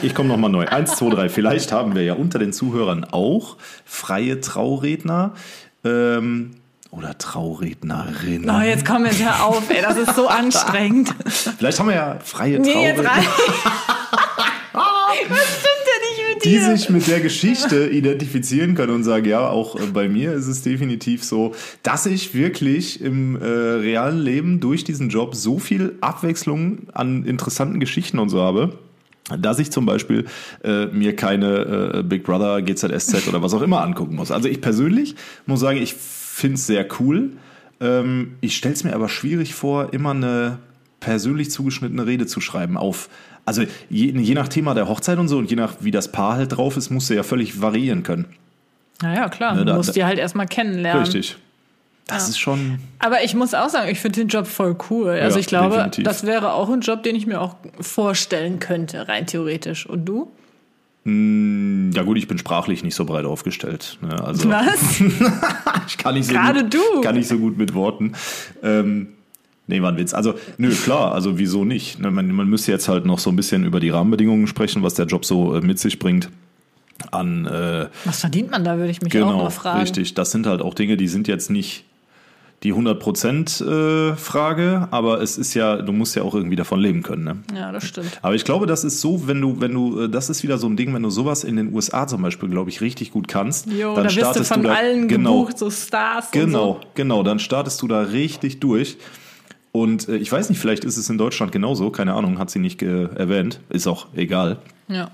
[SPEAKER 1] ich komme nochmal neu. Eins, zwei, drei. Vielleicht haben wir ja unter den Zuhörern auch freie Trauredner. Ähm, oder Traurednerinnen.
[SPEAKER 2] Oh, jetzt komm jetzt hör auf, ey, das ist so <laughs> anstrengend.
[SPEAKER 1] Vielleicht haben wir ja freie
[SPEAKER 2] Nee, jetzt
[SPEAKER 1] Trauredner.
[SPEAKER 2] rein. Was stimmt denn nicht mit
[SPEAKER 1] die sich mit der Geschichte <laughs> identifizieren können und sagen, ja, auch äh, bei mir ist es definitiv so, dass ich wirklich im äh, realen Leben durch diesen Job so viel Abwechslung an interessanten Geschichten und so habe. Dass ich zum Beispiel äh, mir keine äh, Big Brother, GZSZ oder was auch immer angucken muss. Also ich persönlich muss sagen, ich finde es sehr cool. Ähm, ich stelle es mir aber schwierig vor, immer eine persönlich zugeschnittene Rede zu schreiben auf. Also je, je nach Thema der Hochzeit und so und je nach wie das Paar halt drauf ist, musst du ja völlig variieren können.
[SPEAKER 2] Naja, klar,
[SPEAKER 1] Ne,
[SPEAKER 2] du musst
[SPEAKER 1] da-
[SPEAKER 2] die halt erstmal kennenlernen.
[SPEAKER 1] Richtig. Das ist schon.
[SPEAKER 2] Aber ich muss auch sagen, ich finde den Job voll cool. Also
[SPEAKER 1] Ja,
[SPEAKER 2] ich glaube,
[SPEAKER 1] definitiv.
[SPEAKER 2] das wäre auch ein Job, den ich mir auch vorstellen könnte, rein theoretisch. Und du?
[SPEAKER 1] Ja gut, ich bin sprachlich nicht so breit aufgestellt. Ne? Also
[SPEAKER 2] Was? <laughs>
[SPEAKER 1] ich kann nicht so
[SPEAKER 2] Gerade
[SPEAKER 1] gut,
[SPEAKER 2] du.
[SPEAKER 1] kann nicht so gut mit Worten. Ähm, nee, war ein Witz. Also, nö, klar, also wieso nicht? Ne, Man, man müsste jetzt halt noch so ein bisschen über die Rahmenbedingungen sprechen, was der Job so äh, mit sich bringt. An äh,
[SPEAKER 2] Was verdient man da, würde ich mich auch
[SPEAKER 1] Genau,
[SPEAKER 2] mal fragen.
[SPEAKER 1] richtig. Das sind halt auch Dinge, die sind jetzt nicht die 100% äh, Frage, aber es ist ja, du musst ja auch irgendwie davon leben können. Ne?
[SPEAKER 2] Ja, das stimmt.
[SPEAKER 1] Aber ich glaube, das ist so, wenn du, wenn du, äh, das ist wieder so ein Ding, wenn du sowas in den USA zum Beispiel, glaube ich, richtig gut kannst,
[SPEAKER 2] Jo,
[SPEAKER 1] dann
[SPEAKER 2] da wirst du
[SPEAKER 1] startest
[SPEAKER 2] von
[SPEAKER 1] du da,
[SPEAKER 2] allen
[SPEAKER 1] genau,
[SPEAKER 2] gebucht, so Stars
[SPEAKER 1] genau,
[SPEAKER 2] so.
[SPEAKER 1] genau, dann startest du da richtig durch. Und äh, ich weiß nicht, vielleicht ist es in Deutschland genauso, keine Ahnung, hat sie nicht äh, erwähnt, ist auch egal.
[SPEAKER 2] Ja.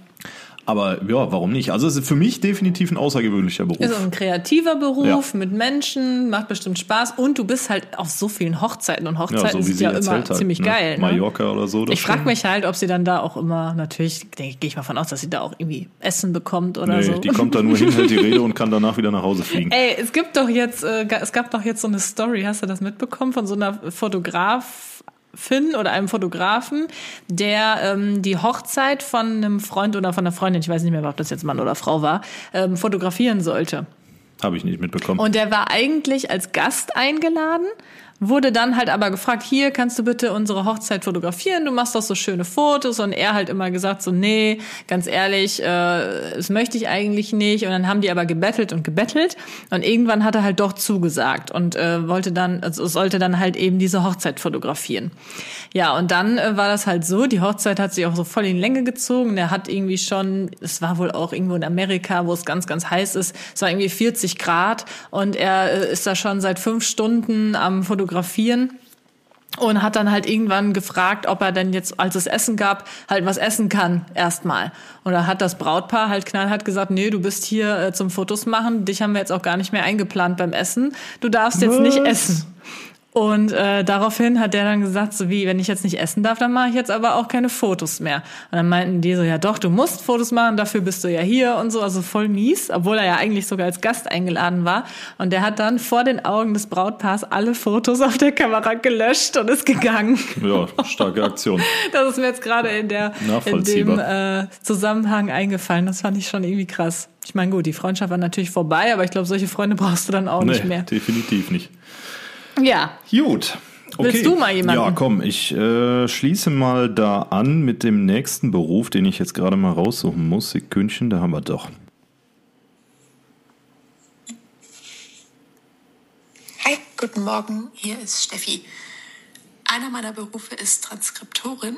[SPEAKER 1] Aber ja, warum nicht? Also es ist für mich definitiv ein außergewöhnlicher Beruf.
[SPEAKER 2] Ist ein kreativer Beruf
[SPEAKER 1] Ja.
[SPEAKER 2] mit Menschen, macht bestimmt Spaß und du bist halt auf so vielen Hochzeiten und
[SPEAKER 1] ja,
[SPEAKER 2] Hochzeiten
[SPEAKER 1] so wie
[SPEAKER 2] sind
[SPEAKER 1] sie
[SPEAKER 2] ja immer
[SPEAKER 1] hat.
[SPEAKER 2] ziemlich
[SPEAKER 1] ne?
[SPEAKER 2] geil. Ne?
[SPEAKER 1] Mallorca oder so.
[SPEAKER 2] Ich frage mich halt, ob sie dann da auch immer, natürlich gehe ich mal von aus, dass sie da auch irgendwie Essen bekommt oder
[SPEAKER 1] Nee,
[SPEAKER 2] so.
[SPEAKER 1] die kommt da nur hin, hält die Rede und kann danach wieder nach Hause fliegen. <laughs>
[SPEAKER 2] Ey, es gibt doch jetzt, äh, es gab doch jetzt so eine Story, hast du das mitbekommen, von so einer Fotografin oder einem Fotografen, der ähm, die Hochzeit von einem Freund oder von einer Freundin, ich weiß nicht mehr, ob das jetzt Mann oder Frau war, ähm, fotografieren sollte.
[SPEAKER 1] Habe ich nicht mitbekommen.
[SPEAKER 2] Und der war eigentlich als Gast eingeladen wurde dann halt aber gefragt, hier kannst du bitte unsere Hochzeit fotografieren, du machst doch so schöne Fotos. Und er halt immer gesagt so, nee, ganz ehrlich, äh, das möchte ich eigentlich nicht. Und dann haben die aber gebettelt und gebettelt. Und irgendwann hat er halt doch zugesagt und äh, wollte dann, also sollte dann halt eben diese Hochzeit fotografieren. Ja, und dann äh, war das halt so, die Hochzeit hat sich auch so voll in Länge gezogen, der hat irgendwie schon, es war wohl auch irgendwo in Amerika, wo es ganz, ganz heiß ist, es war irgendwie 40 Grad. Und er äh, ist da schon seit fünf Stunden am Fotografieren fotografieren und hat dann halt irgendwann gefragt, ob er denn jetzt, als es Essen gab, halt was essen kann erstmal. Und da hat das Brautpaar halt knallhart gesagt, nee, du bist hier äh, zum Fotos machen, dich haben wir jetzt auch gar nicht mehr eingeplant beim Essen, du darfst jetzt was? nicht essen. Und äh, daraufhin hat der dann gesagt, so wie, wenn ich jetzt nicht essen darf, dann mache ich jetzt aber auch keine Fotos mehr. Und dann meinten die so, ja doch, du musst Fotos machen, dafür bist du ja hier und so, also voll mies, obwohl er ja eigentlich sogar als Gast eingeladen war. Und der hat dann vor den Augen des Brautpaars alle Fotos auf der Kamera gelöscht und ist gegangen.
[SPEAKER 1] Ja, starke Aktion. <laughs>
[SPEAKER 2] das ist mir jetzt gerade in der in dem äh, Zusammenhang eingefallen. Das fand ich schon irgendwie krass. Ich meine, gut, die Freundschaft war natürlich vorbei, aber ich glaube, solche Freunde brauchst du dann auch nee, nicht mehr.
[SPEAKER 1] Definitiv nicht.
[SPEAKER 2] Ja.
[SPEAKER 1] Gut.
[SPEAKER 2] Okay. Willst du mal jemanden?
[SPEAKER 1] Ja, komm, ich äh, schließe mal da an mit dem nächsten Beruf, den ich jetzt gerade mal raussuchen muss. Sekündchen, da haben wir doch.
[SPEAKER 4] Hi, guten Morgen, hier ist Steffi. Einer meiner Berufe ist Transkriptorin.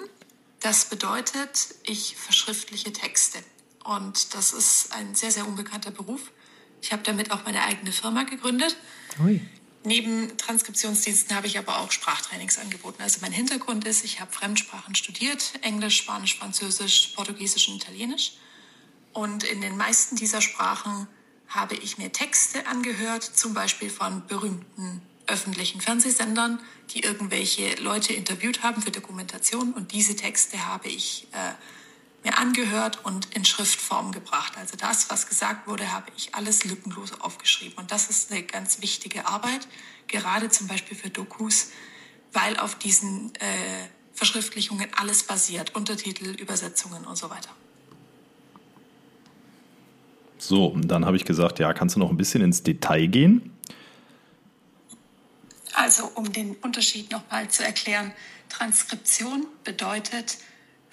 [SPEAKER 4] Das bedeutet, ich verschriftliche Texte. Und das ist ein sehr, sehr unbekannter Beruf. Ich habe damit auch meine eigene Firma gegründet. Ui. Neben Transkriptionsdiensten habe ich aber auch Sprachtrainings angeboten. Also mein Hintergrund ist, ich habe Fremdsprachen studiert, Englisch, Spanisch, Französisch, Portugiesisch und Italienisch. Und in den meisten dieser Sprachen habe ich mir Texte angehört, zum Beispiel von berühmten öffentlichen Fernsehsendern, die irgendwelche Leute interviewt haben für Dokumentation. Und diese Texte habe ich äh, mir angehört und in Schriftform gebracht. Also das, was gesagt wurde, habe ich alles lückenlos aufgeschrieben. Und das ist eine ganz wichtige Arbeit, gerade zum Beispiel für Dokus, weil auf diesen äh, Verschriftlichungen alles basiert, Untertitel, Übersetzungen und so weiter.
[SPEAKER 1] So, dann habe ich gesagt, ja, kannst du noch ein bisschen ins Detail gehen?
[SPEAKER 4] Also, um den Unterschied nochmal zu erklären, Transkription bedeutet,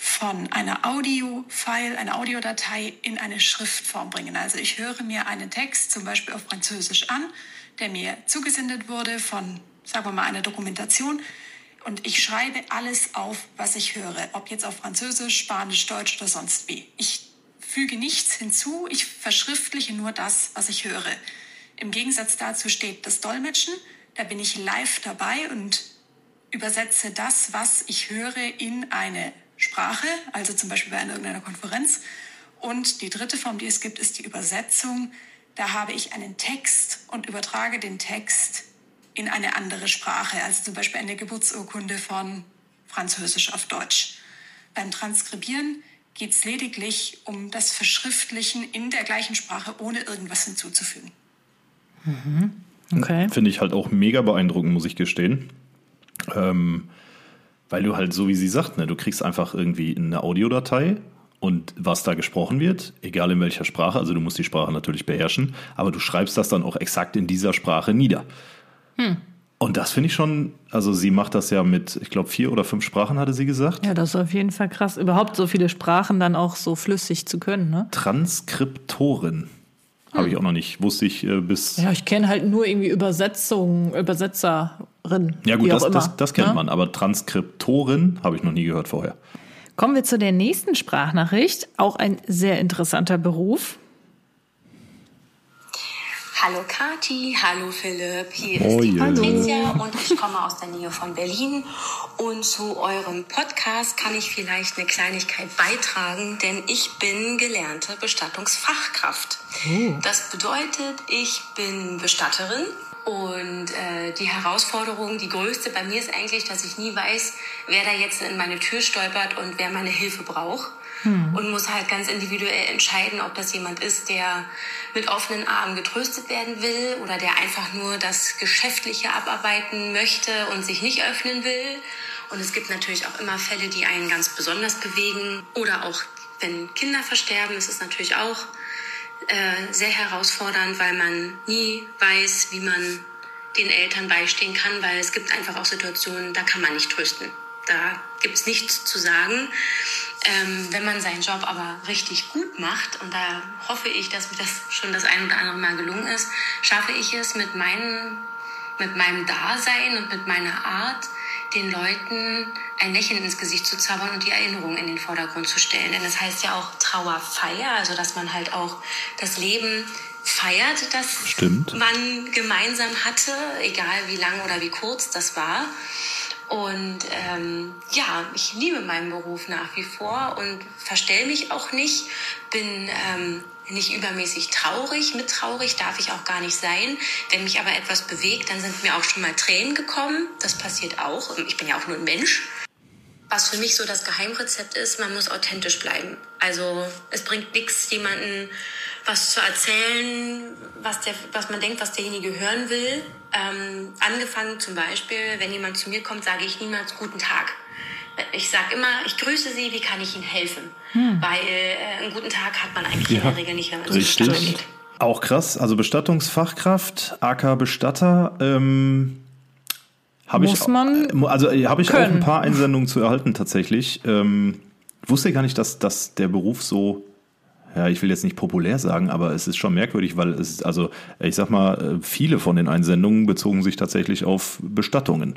[SPEAKER 4] von einer Audio-File, einer Audiodatei in eine Schriftform bringen. Also ich höre mir einen Text zum Beispiel auf Französisch an, der mir zugesendet wurde von, sagen wir mal, einer Dokumentation. Und ich schreibe alles auf, was ich höre, ob jetzt auf Französisch, Spanisch, Deutsch oder sonst wie. Ich füge nichts hinzu, ich verschriftliche nur das, was ich höre. Im Gegensatz dazu steht das Dolmetschen. Da bin ich live dabei und übersetze das, was ich höre, in eine Sprache, also zum Beispiel bei irgendeiner Konferenz. Und die dritte Form, die es gibt, ist die Übersetzung. Da habe ich einen Text und übertrage den Text in eine andere Sprache, also zum Beispiel eine Geburtsurkunde von Französisch auf Deutsch. Beim Transkribieren geht es lediglich um das Verschriftlichen in der gleichen Sprache, ohne irgendwas hinzuzufügen.
[SPEAKER 1] Mhm. Okay. Finde ich halt auch mega beeindruckend, muss ich gestehen. Ähm, weil du halt so wie sie sagt, ne, du kriegst einfach irgendwie eine Audiodatei und was da gesprochen wird, egal in welcher Sprache, also du musst die Sprache natürlich beherrschen, aber du schreibst das dann auch exakt in dieser Sprache nieder. Hm. Und das finde ich schon, also sie macht das ja mit, ich glaube, vier oder fünf Sprachen, hatte sie gesagt.
[SPEAKER 2] Ja, das ist auf jeden Fall krass, überhaupt so viele Sprachen dann auch so flüssig zu können. Ne?
[SPEAKER 1] Transkriptorin. Habe ich hm. auch noch nicht, wusste ich äh, bis.
[SPEAKER 2] Ja, ich kenne halt nur irgendwie Übersetzungen, Übersetzerin.
[SPEAKER 1] Ja, gut, das, das, das, kennt ja? Ne? man, aber Transkriptorin habe ich noch nie gehört vorher.
[SPEAKER 2] Kommen wir zu der nächsten Sprachnachricht. Auch ein sehr interessanter Beruf.
[SPEAKER 5] Hallo Kati, hallo Philipp, hier ist oh, die Patricia und ich komme aus der Nähe von Berlin. Und zu eurem Podcast kann ich vielleicht eine Kleinigkeit beitragen, denn ich bin gelernte Bestattungsfachkraft. Oh. Das bedeutet, ich bin Bestatterin und äh, die Herausforderung, die größte bei mir ist eigentlich, dass ich nie weiß, wer da jetzt in meine Tür stolpert und wer meine Hilfe braucht hm. und muss halt ganz individuell entscheiden, ob das jemand ist, der mit offenen Armen getröstet werden will oder der einfach nur das Geschäftliche abarbeiten möchte und sich nicht öffnen will. Und es gibt natürlich auch immer Fälle, die einen ganz besonders bewegen oder auch wenn Kinder versterben, ist es natürlich auch äh, sehr herausfordernd, weil man nie weiß, wie man den Eltern beistehen kann, weil es gibt einfach auch Situationen, da kann man nicht trösten. Da gibt es nichts zu sagen. Ähm, wenn man seinen Job aber richtig gut macht, und da hoffe ich, dass mir das schon das ein oder andere Mal gelungen ist, schaffe ich es mit, meinen, mit meinem Dasein und mit meiner Art, den Leuten ein Lächeln ins Gesicht zu zaubern und die Erinnerung in den Vordergrund zu stellen. Denn das heißt ja auch Trauerfeier, also dass man halt auch das Leben feiert, das
[SPEAKER 1] Stimmt.
[SPEAKER 5] man gemeinsam hatte, egal wie lang oder wie kurz das war. Und ähm, ja, ich liebe meinen Beruf nach wie vor und verstell mich auch nicht, bin ähm, nicht übermäßig traurig. Mit traurig darf ich auch gar nicht sein. Wenn mich aber etwas bewegt, dann sind mir auch schon mal Tränen gekommen. Das passiert auch. Ich bin ja auch nur ein Mensch. Was für mich so das Geheimrezept ist, man muss authentisch bleiben. Also es bringt nichts, jemanden was zu erzählen, was, der, was man denkt, was derjenige hören will. Ähm, angefangen zum Beispiel, wenn jemand zu mir kommt, sage ich niemals guten Tag. Ich sage immer, ich grüße Sie, wie kann ich Ihnen helfen? Hm. Weil äh, einen guten Tag hat man eigentlich ja, in der Regel nicht, wenn man
[SPEAKER 1] richtig. zur Bestattung geht. Auch krass, also Bestattungsfachkraft, AK Bestatter, ähm, habe ich,
[SPEAKER 2] man
[SPEAKER 1] also äh, habe ich auch ein paar Einsendungen zu erhalten tatsächlich. Ähm, wusste gar nicht, dass, dass der Beruf so ja, ich will jetzt nicht populär sagen, aber es ist schon merkwürdig, weil es ist, also ich sag mal, äh, viele von den Einsendungen bezogen sich tatsächlich auf Bestattungen.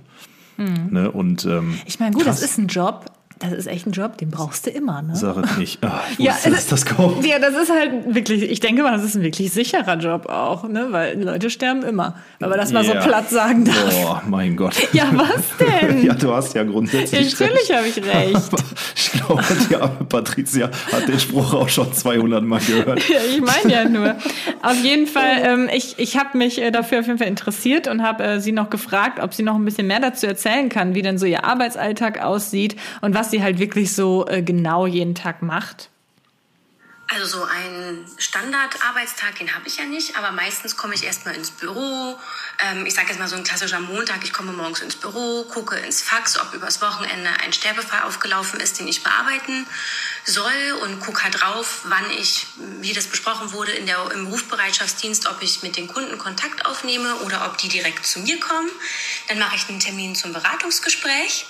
[SPEAKER 1] Mhm. Ne? Und, ähm,
[SPEAKER 2] ich meine, gut, krass. das ist ein Job, das ist echt ein Job, den brauchst du immer, ne?
[SPEAKER 1] Sag es nicht.
[SPEAKER 2] Ach, ich ja, dass das kommt. Ja, das ist halt wirklich, ich denke mal, das ist ein wirklich sicherer Job auch, ne? Weil Leute sterben immer. Man das mal so platt sagen darf.
[SPEAKER 1] Boah, mein Gott.
[SPEAKER 2] Ja, was <laughs> denn?
[SPEAKER 1] ja, du hast ja grundsätzlich
[SPEAKER 2] Natürlich habe ich recht. Aber <laughs>
[SPEAKER 1] ich glaube, die arme Patricia hat den Spruch auch schon 200 Mal gehört.
[SPEAKER 2] ja, ich meine ja nur. Auf jeden Fall, ähm, ich, ich habe mich äh, dafür auf jeden Fall interessiert und habe äh, sie noch gefragt, ob sie noch ein bisschen mehr dazu erzählen kann, wie denn so ihr Arbeitsalltag aussieht und was sie halt wirklich so äh, genau jeden Tag macht?
[SPEAKER 5] Also so einen Standardarbeitstag, den habe ich ja nicht, aber meistens komme ich erstmal ins Büro. Ähm, ich sage jetzt mal so ein klassischer Montag, ich komme morgens ins Büro, gucke ins Fax, ob übers Wochenende ein Sterbefall aufgelaufen ist, den ich bearbeiten soll und gucke halt drauf, wann ich, wie das besprochen wurde in der, im Rufbereitschaftsdienst, ob ich mit den Kunden Kontakt aufnehme oder ob die direkt zu mir kommen. Dann mache ich einen Termin zum Beratungsgespräch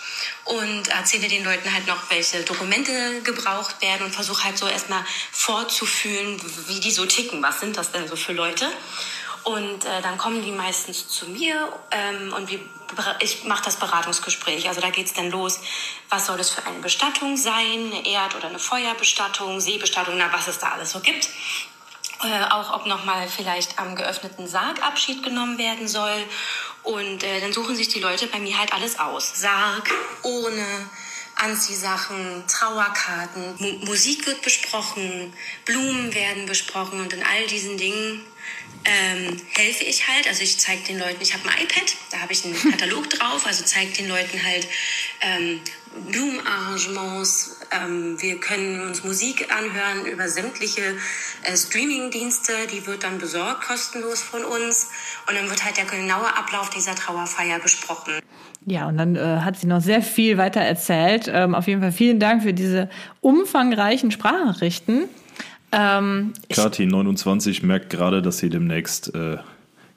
[SPEAKER 5] und erzähle den Leuten halt noch, welche Dokumente gebraucht werden und versuche halt so erstmal vorzufühlen, wie die so ticken. Was sind das denn so für Leute? Und äh, dann kommen die meistens zu mir ähm, und wir, ich mache das Beratungsgespräch. Also da geht's dann los, was soll das für eine Bestattung sein, eine Erd- oder eine Feuerbestattung, Seebestattung, na was es da alles so gibt. Äh, auch ob nochmal vielleicht am geöffneten Sarg Abschied genommen werden soll. Und äh, dann suchen sich die Leute bei mir halt alles aus. Sarg, ohne, Anziehsachen, Trauerkarten, M Musik wird besprochen, Blumen werden besprochen und in all diesen Dingen ähm, helfe ich halt. Also ich zeige den Leuten, ich habe ein iPad, da habe ich einen <laughs> Katalog drauf, also zeige den Leuten halt ähm, Blumenarrangements. Ähm, wir können uns Musik anhören über sämtliche äh, Streaming-Dienste, die wird dann besorgt, kostenlos von uns. Und dann wird halt der genaue Ablauf dieser Trauerfeier besprochen.
[SPEAKER 2] Ja, und dann äh, hat sie noch sehr viel weiter erzählt. Ähm, auf jeden Fall vielen Dank für diese umfangreichen Sprachnachrichten.
[SPEAKER 1] Ähm, Kati 29 merkt gerade, dass sie demnächst äh,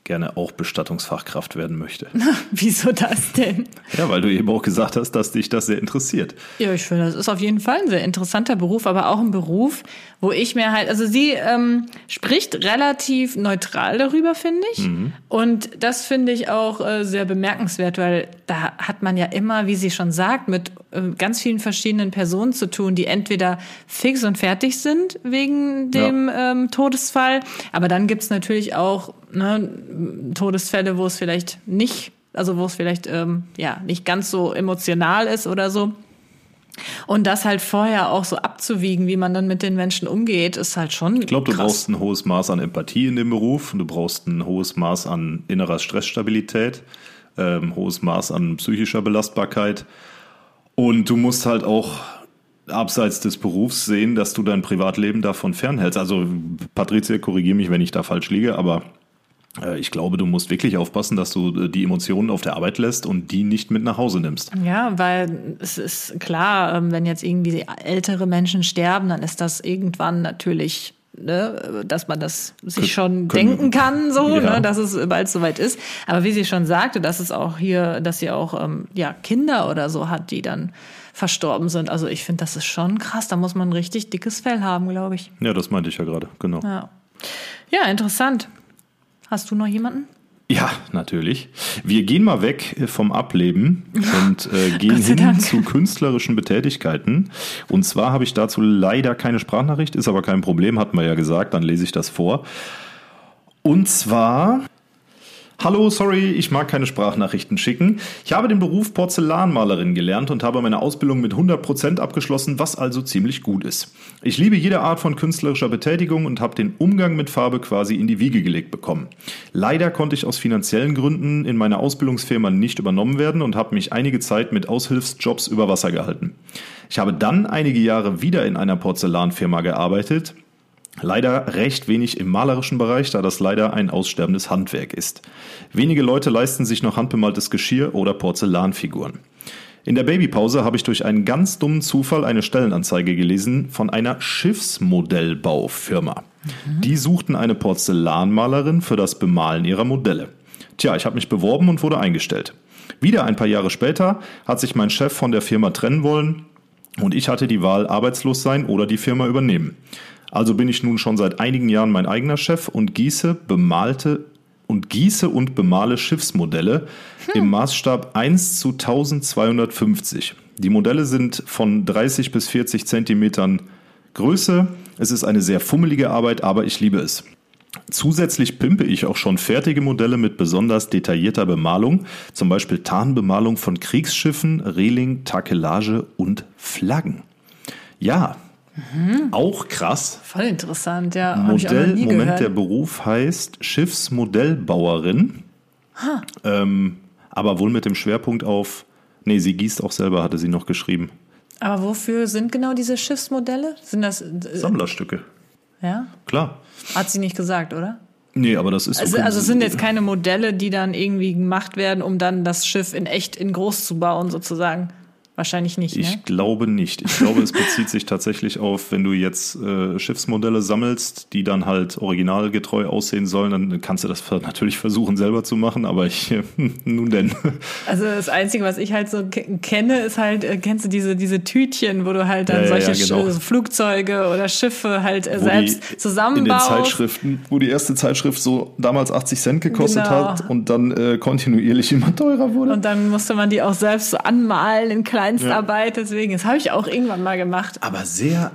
[SPEAKER 1] gerne auch Bestattungsfachkraft werden möchte. <laughs>
[SPEAKER 2] Wieso das denn?
[SPEAKER 1] Ja, weil du eben auch gesagt hast, dass dich das sehr interessiert.
[SPEAKER 2] Ja, ich finde, das ist auf jeden Fall ein sehr interessanter Beruf, aber auch ein Beruf, wo ich mir halt, also sie ähm, spricht relativ neutral darüber, finde ich. Mhm. Und das finde ich auch äh, sehr bemerkenswert, weil da hat man ja immer, wie sie schon sagt, mit äh, ganz vielen verschiedenen Personen zu tun, die entweder fix und fertig sind wegen dem ja. ähm, Todesfall, aber dann gibt's natürlich auch ne, Todesfälle, wo es vielleicht nicht, also wo es vielleicht ähm, ja nicht ganz so emotional ist oder so. Und das halt vorher auch so abzuwiegen, wie man dann mit den Menschen umgeht, ist halt schon.
[SPEAKER 1] Ich glaube, du brauchst ein hohes Maß an Empathie in dem Beruf. Du brauchst ein hohes Maß an innerer Stressstabilität, ähm, hohes Maß an psychischer Belastbarkeit. Und du musst halt auch abseits des Berufs sehen, dass du dein Privatleben davon fernhältst. Also, Patricia, korrigiere mich, wenn ich da falsch liege, aber ich glaube, du musst wirklich aufpassen, dass du äh, die Emotionen auf der Arbeit lässt und die nicht mit nach Hause nimmst.
[SPEAKER 2] Ja, weil es ist klar, ähm, wenn jetzt irgendwie ältere Menschen sterben, dann ist das irgendwann natürlich ne, dass man das sich schon können, denken kann, so, ja. ne, dass es bald soweit ist. Aber wie sie schon sagte, dass es auch hier, dass sie auch ähm, ja Kinder oder so hat, die dann verstorben sind. Also ich finde, das ist schon krass. Da muss man ein richtig dickes Fell haben, glaube ich.
[SPEAKER 1] Ja, das meinte ich ja gerade, genau.
[SPEAKER 2] Ja. ja, interessant. Hast du noch jemanden?
[SPEAKER 1] Ja, natürlich. Wir gehen mal weg vom Ableben und äh, <laughs> gehen hin Dank. zu künstlerischen Betätigkeiten. Und zwar habe ich dazu leider keine Sprachnachricht, ist aber kein Problem, hat man ja gesagt, dann lese ich das vor. Und zwar Hallo, sorry, ich mag keine Sprachnachrichten schicken. Ich habe den Beruf Porzellanmalerin gelernt und habe meine Ausbildung mit 100% abgeschlossen, was also ziemlich gut ist. Ich liebe jede Art von künstlerischer Betätigung und habe den Umgang mit Farbe quasi in die Wiege gelegt bekommen. Leider konnte ich aus finanziellen Gründen in meiner Ausbildungsfirma nicht übernommen werden und habe mich einige Zeit mit Aushilfsjobs über Wasser gehalten. Ich habe dann einige Jahre wieder in einer Porzellanfirma gearbeitet, Leider recht wenig im malerischen Bereich, da das leider ein aussterbendes Handwerk ist. Wenige Leute leisten sich noch handbemaltes Geschirr oder Porzellanfiguren. In der Babypause habe ich durch einen ganz dummen Zufall eine Stellenanzeige gelesen von einer Schiffsmodellbaufirma. Mhm. Die suchten eine Porzellanmalerin für das Bemalen ihrer Modelle. Tja, ich habe mich beworben und wurde eingestellt. Wieder ein paar Jahre später hat sich mein Chef von der Firma trennen wollen und ich hatte die Wahl arbeitslos sein oder die Firma übernehmen. Also bin ich nun schon seit einigen Jahren mein eigener Chef und gieße bemalte und gieße und bemale Schiffsmodelle hm. im Maßstab 1 zu 1250. Die Modelle sind von 30 bis 40 Zentimetern Größe. Es ist eine sehr fummelige Arbeit, aber ich liebe es. Zusätzlich pimpe ich auch schon fertige Modelle mit besonders detaillierter Bemalung, zum Beispiel Tarnbemalung von Kriegsschiffen, Reling, Takelage und Flaggen. Ja, Mhm. Auch krass.
[SPEAKER 2] Voll interessant, ja.
[SPEAKER 1] Modell, Moment, gehört. der Beruf heißt Schiffsmodellbauerin. Huh. Ähm, aber wohl mit dem Schwerpunkt auf, nee, sie gießt auch selber, hatte sie noch geschrieben.
[SPEAKER 2] Aber wofür sind genau diese Schiffsmodelle? Sind das äh,
[SPEAKER 1] Sammlerstücke?
[SPEAKER 2] Ja.
[SPEAKER 1] Klar.
[SPEAKER 2] Hat sie nicht gesagt, oder?
[SPEAKER 1] Nee, aber das ist.
[SPEAKER 2] Also, also es sind jetzt keine Modelle, die dann irgendwie gemacht werden, um dann das Schiff in echt in groß zu bauen, sozusagen. Wahrscheinlich nicht.
[SPEAKER 1] Ich
[SPEAKER 2] ne?
[SPEAKER 1] glaube nicht. Ich glaube, es bezieht sich tatsächlich auf, wenn du jetzt äh, Schiffsmodelle sammelst, die dann halt originalgetreu aussehen sollen, dann kannst du das natürlich versuchen selber zu machen, aber ich, äh, <laughs> nun denn.
[SPEAKER 2] Also das Einzige, was ich halt so kenne, ist halt, äh, kennst du diese, diese Tütchen, wo du halt dann ja, solche ja, genau. Flugzeuge oder Schiffe halt äh, selbst zusammenbaust. In den
[SPEAKER 1] Zeitschriften, wo die erste Zeitschrift so damals 80 Cent gekostet genau. hat und dann äh, kontinuierlich immer teurer wurde.
[SPEAKER 2] Und dann musste man die auch selbst so anmalen in kleinen Kleinstarbeit, ja. deswegen. Das habe ich auch irgendwann mal gemacht.
[SPEAKER 1] Aber sehr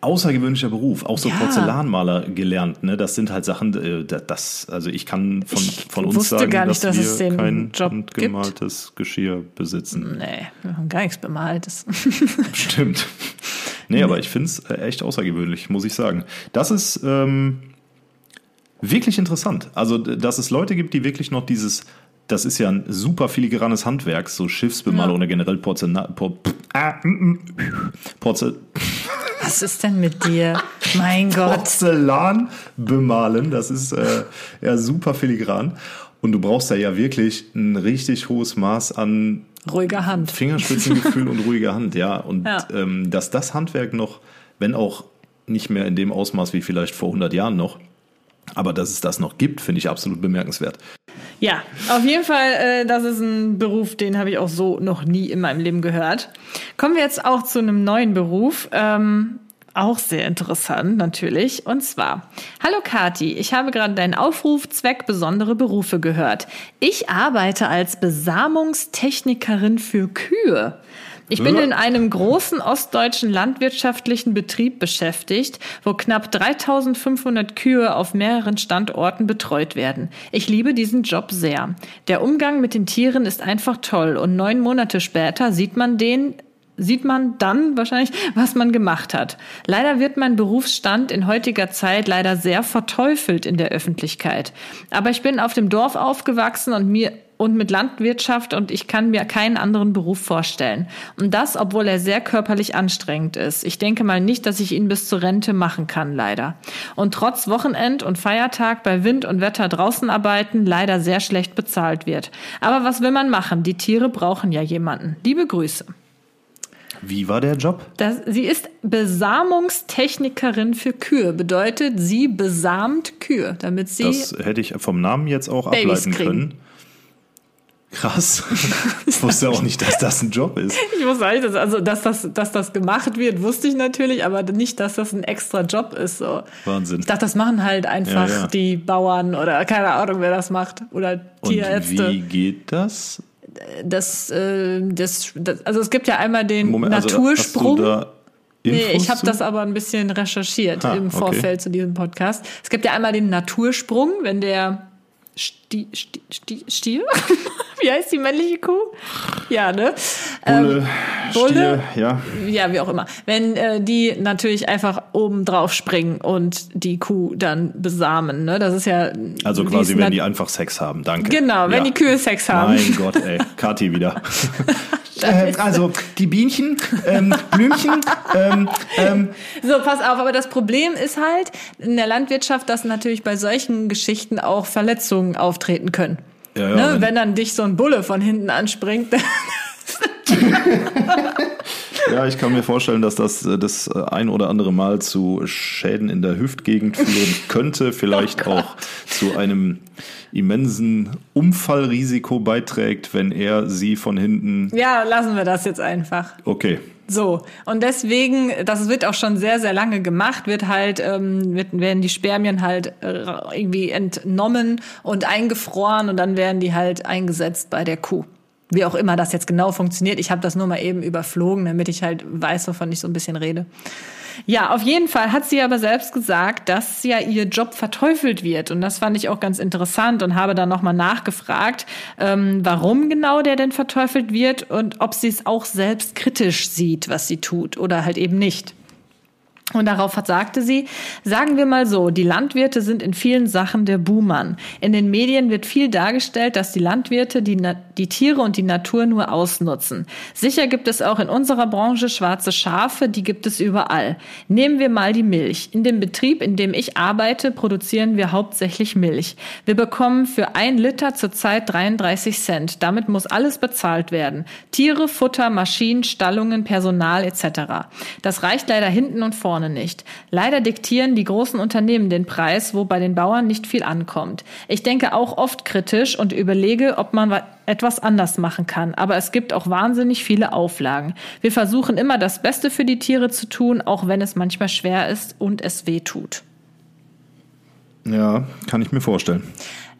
[SPEAKER 1] außergewöhnlicher Beruf, auch so ja. Porzellanmaler gelernt, ne? Das sind halt Sachen, äh, das, also ich kann von, von uns sagen,
[SPEAKER 2] gar nicht,
[SPEAKER 1] dass,
[SPEAKER 2] dass
[SPEAKER 1] wir kein
[SPEAKER 2] Job
[SPEAKER 1] gemaltes Geschirr besitzen.
[SPEAKER 2] Nee, wir haben gar nichts bemaltes. <laughs>
[SPEAKER 1] Stimmt. Nee, nee. aber ich finde es äh, echt außergewöhnlich, muss ich sagen. Das ist ähm, wirklich interessant. Also, dass es Leute gibt, die wirklich noch dieses das ist ja ein super filigranes Handwerk, so Schiffsbemalung ja. oder generell Porzellan. Por, ah, mm, mm, Porzel <laughs>
[SPEAKER 2] Was ist denn mit dir? Mein Gott.
[SPEAKER 1] Porzellan bemalen, das ist äh, ja super filigran. Und du brauchst da ja wirklich ein richtig hohes Maß an
[SPEAKER 2] ruhiger Hand.
[SPEAKER 1] Fingerspitzengefühl und ruhiger Hand, ja. Und ja. Ähm, dass das Handwerk noch, wenn auch nicht mehr in dem Ausmaß wie vielleicht vor 100 Jahren noch, aber dass es das noch gibt, finde ich absolut bemerkenswert.
[SPEAKER 2] Ja, auf jeden Fall, äh, das ist ein Beruf, den habe ich auch so noch nie in meinem Leben gehört. Kommen wir jetzt auch zu einem neuen Beruf. Ähm, auch sehr interessant natürlich. Und zwar, hallo Kati, ich habe gerade deinen Aufruf Zweck besondere Berufe gehört. Ich arbeite als Besamungstechnikerin für Kühe. Ich bin in einem großen ostdeutschen landwirtschaftlichen Betrieb beschäftigt, wo knapp 3500 Kühe auf mehreren Standorten betreut werden. Ich liebe diesen Job sehr. Der Umgang mit den Tieren ist einfach toll und neun Monate später sieht man den sieht man dann wahrscheinlich, was man gemacht hat. Leider wird mein Berufsstand in heutiger Zeit leider sehr verteufelt in der Öffentlichkeit. Aber ich bin auf dem Dorf aufgewachsen und mir und mit Landwirtschaft und ich kann mir keinen anderen Beruf vorstellen. Und das, obwohl er sehr körperlich anstrengend ist. Ich denke mal nicht, dass ich ihn bis zur Rente machen kann, leider. Und trotz Wochenend und Feiertag bei Wind und Wetter draußen arbeiten, leider sehr schlecht bezahlt wird. Aber was will man machen? Die Tiere brauchen ja jemanden. Liebe Grüße.
[SPEAKER 1] Wie war der Job?
[SPEAKER 2] Das, sie ist Besamungstechnikerin für Kühe. Bedeutet, sie besamt Kühe, damit sie.
[SPEAKER 1] Das hätte ich vom Namen jetzt auch Babys ableiten kriegen. können. Krass. <laughs> Ich wusste auch nicht, dass das ein Job ist.
[SPEAKER 2] Ich wusste nicht, dass, also, dass das, dass das gemacht wird, wusste ich natürlich, aber nicht, dass das ein extra Job ist. So.
[SPEAKER 1] Wahnsinn.
[SPEAKER 2] Ich dachte, das machen halt einfach ja, ja. die Bauern oder keine Ahnung, wer das macht. Oder Tierärzte.
[SPEAKER 1] Und wie geht das?
[SPEAKER 2] Das, äh, das, das, also es gibt ja einmal den Moment, also Natursprung. Also Nee, ich habe das aber ein bisschen recherchiert ah, im Vorfeld okay. zu diesem Podcast. Es gibt ja einmal den Natursprung, wenn der Sti Sti Sti Stier? <laughs> wie heißt die männliche Kuh? Ja, ne?
[SPEAKER 1] Bulle, ähm, Bulle, Stier, ja.
[SPEAKER 2] Ja, wie auch immer. Wenn äh, die natürlich einfach oben drauf springen und die Kuh dann besamen, ne? Das ist ja.
[SPEAKER 1] Also quasi, wenn die einfach Sex haben, danke.
[SPEAKER 2] Genau, wenn ja. die Kühe Sex haben.
[SPEAKER 1] Mein Gott, ey. <laughs> Kathi wieder. Äh, also die Bienchen, ähm, Blümchen. ähm, ähm.
[SPEAKER 2] So, pass auf, aber das Problem ist halt in der Landwirtschaft, dass natürlich bei solchen Geschichten auch Verletzungen auftreten können. Ja, ja, ne? wenn, wenn dann dich so ein Bulle von hinten anspringt. <laughs>
[SPEAKER 1] ja, ich kann mir vorstellen, dass das äh, das ein oder andere Mal zu Schäden in der Hüftgegend führen <laughs> könnte, vielleicht oh auch zu einem immensen Unfallrisiko beiträgt, wenn er sie von hinten.
[SPEAKER 2] Ja, lassen wir das jetzt einfach.
[SPEAKER 1] Okay.
[SPEAKER 2] So, und deswegen, das wird auch schon sehr, sehr lange gemacht, wird halt, ähm, wird, werden die Spermien halt äh, irgendwie entnommen und eingefroren und dann werden die halt eingesetzt bei der Kuh. Wie auch immer das jetzt genau funktioniert. Ich habe das nur mal eben überflogen, damit ich halt weiß, wovon ich so ein bisschen rede. Ja, auf jeden Fall hat sie aber selbst gesagt, dass ja ihr Job verteufelt wird. Und das fand ich auch ganz interessant und habe dann nochmal nachgefragt, ähm, warum genau der denn verteufelt wird und ob sie es auch selbst kritisch sieht, was sie tut oder halt eben nicht. Und darauf sagte sie, sagen wir mal so, die Landwirte sind in vielen Sachen der Buhmann. In den Medien wird viel dargestellt, dass die Landwirte die, die Tiere und die Natur nur ausnutzen. Sicher gibt es auch in unserer Branche schwarze Schafe, die gibt es überall. Nehmen wir mal die Milch. In dem Betrieb, in dem ich arbeite, produzieren wir hauptsächlich Milch. Wir bekommen für ein Liter zurzeit 33 Cent. Damit muss alles bezahlt werden. Tiere, Futter, Maschinen, Stallungen, Personal etc. Das reicht leider hinten und vorne vorne nicht. Leider diktieren die großen Unternehmen den Preis, wo bei den Bauern nicht viel ankommt. Ich denke auch oft kritisch und überlege, ob man etwas anders machen kann. Aber es gibt auch wahnsinnig viele Auflagen. Wir versuchen immer das Beste für die Tiere zu tun, auch wenn es manchmal schwer ist und es weh tut.
[SPEAKER 1] Ja, kann ich mir vorstellen.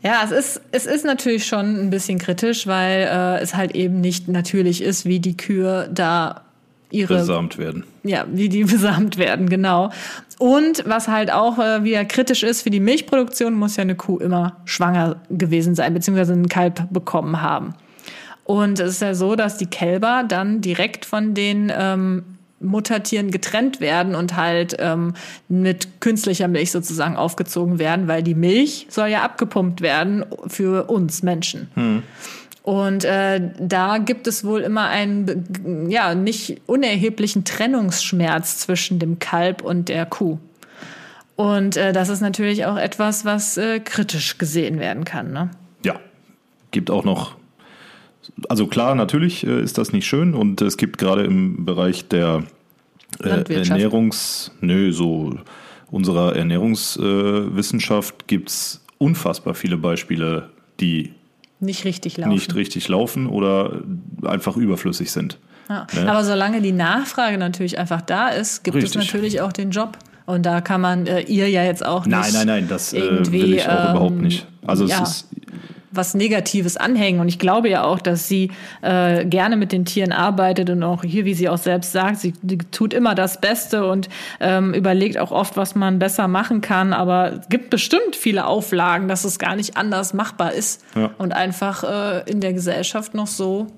[SPEAKER 2] Ja, es ist, es ist natürlich schon ein bisschen kritisch, weil äh, es halt eben nicht natürlich ist, wie die Kühe da ihre
[SPEAKER 1] besamt werden.
[SPEAKER 2] Ja, wie die <laughs> besamt werden, genau. Und was halt auch äh, wieder kritisch ist für die Milchproduktion, muss ja eine Kuh immer schwanger gewesen sein, beziehungsweise einen Kalb bekommen haben. Und es ist ja so, dass die Kälber dann direkt von den ähm, Muttertieren getrennt werden und halt ähm, mit künstlicher Milch sozusagen aufgezogen werden, weil die Milch soll ja abgepumpt werden für uns Menschen. Hm. Und äh, da gibt es wohl immer einen ja nicht unerheblichen Trennungsschmerz zwischen dem Kalb und der Kuh. Und äh, das ist natürlich auch etwas, was äh, kritisch gesehen werden kann. Ne?
[SPEAKER 1] Ja, gibt auch noch. Also klar, natürlich äh, ist das nicht schön und es gibt gerade im Bereich der äh, Ernährungs, nö, so unserer Ernährungswissenschaft äh, gibt's unfassbar viele Beispiele, die
[SPEAKER 2] nicht richtig laufen.
[SPEAKER 1] Nicht richtig laufen oder einfach überflüssig sind.
[SPEAKER 2] Ja. Ne? Aber solange die Nachfrage natürlich einfach da ist, gibt richtig. es natürlich auch den Job. Und da kann man äh, ihr ja jetzt auch nicht.
[SPEAKER 1] Nein, nein, nein, das äh, will ich auch ähm, überhaupt nicht. Also ja. es ist
[SPEAKER 2] was Negatives anhängen. Und ich glaube ja auch, dass sie äh, gerne mit den Tieren arbeitet und auch hier, wie sie auch selbst sagt, sie tut immer das Beste und ähm, überlegt auch oft, was man besser machen kann. Aber es gibt bestimmt viele Auflagen, dass es gar nicht anders machbar ist ja. und einfach äh, in der Gesellschaft noch so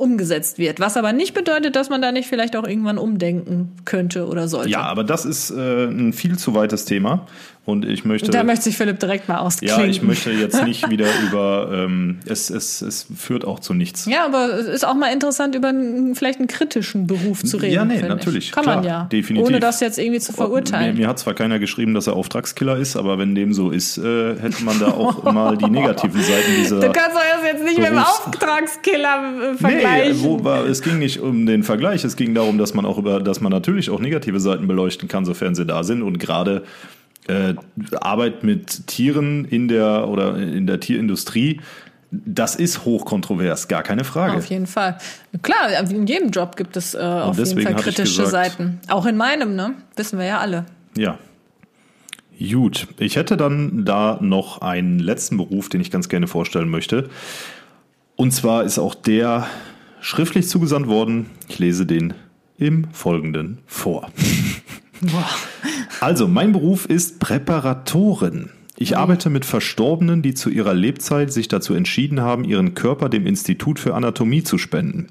[SPEAKER 2] umgesetzt wird. Was aber nicht bedeutet, dass man da nicht vielleicht auch irgendwann umdenken könnte oder sollte.
[SPEAKER 1] Ja, aber das ist äh, ein viel zu weites Thema. Und ich möchte.
[SPEAKER 2] Da möchte sich Philipp direkt mal ausklinken.
[SPEAKER 1] Ja, ich möchte jetzt <laughs> nicht wieder über. Ähm, es, es, es führt auch zu nichts.
[SPEAKER 2] Ja, aber es ist auch mal interessant, über einen, vielleicht einen kritischen Beruf zu reden.
[SPEAKER 1] Ja, nee, natürlich.
[SPEAKER 2] Ich. Kann
[SPEAKER 1] klar,
[SPEAKER 2] man ja.
[SPEAKER 1] Definitiv.
[SPEAKER 2] Ohne das jetzt irgendwie zu verurteilen.
[SPEAKER 1] Mir, mir, hat zwar keiner geschrieben, dass er Auftragskiller ist, aber wenn dem so ist, äh, hätte man da auch <laughs> mal die negativen Seiten dieser.
[SPEAKER 2] Du kannst doch jetzt nicht Berufs mit dem Auftragskiller äh, vergleichen.
[SPEAKER 1] Nee, wo war, es ging nicht um den Vergleich, es ging darum, dass man auch über, dass man natürlich auch negative Seiten beleuchten kann, sofern sie da sind. Und gerade äh, Arbeit mit Tieren in der oder in der Tierindustrie, das ist hochkontrovers, gar keine Frage.
[SPEAKER 2] Auf jeden Fall. Klar, in jedem Job gibt es äh, auf jeden Fall kritische gesagt, Seiten. Auch in meinem, ne? Wissen wir ja alle.
[SPEAKER 1] Ja. Gut. Ich hätte dann da noch einen letzten Beruf, den ich ganz gerne vorstellen möchte. Und zwar ist auch der schriftlich zugesandt worden. Ich lese den im Folgenden vor. <laughs> Also, mein Beruf ist Präparatorin. Ich arbeite mit Verstorbenen, die zu ihrer Lebzeit sich dazu entschieden haben, ihren Körper dem Institut für Anatomie zu spenden.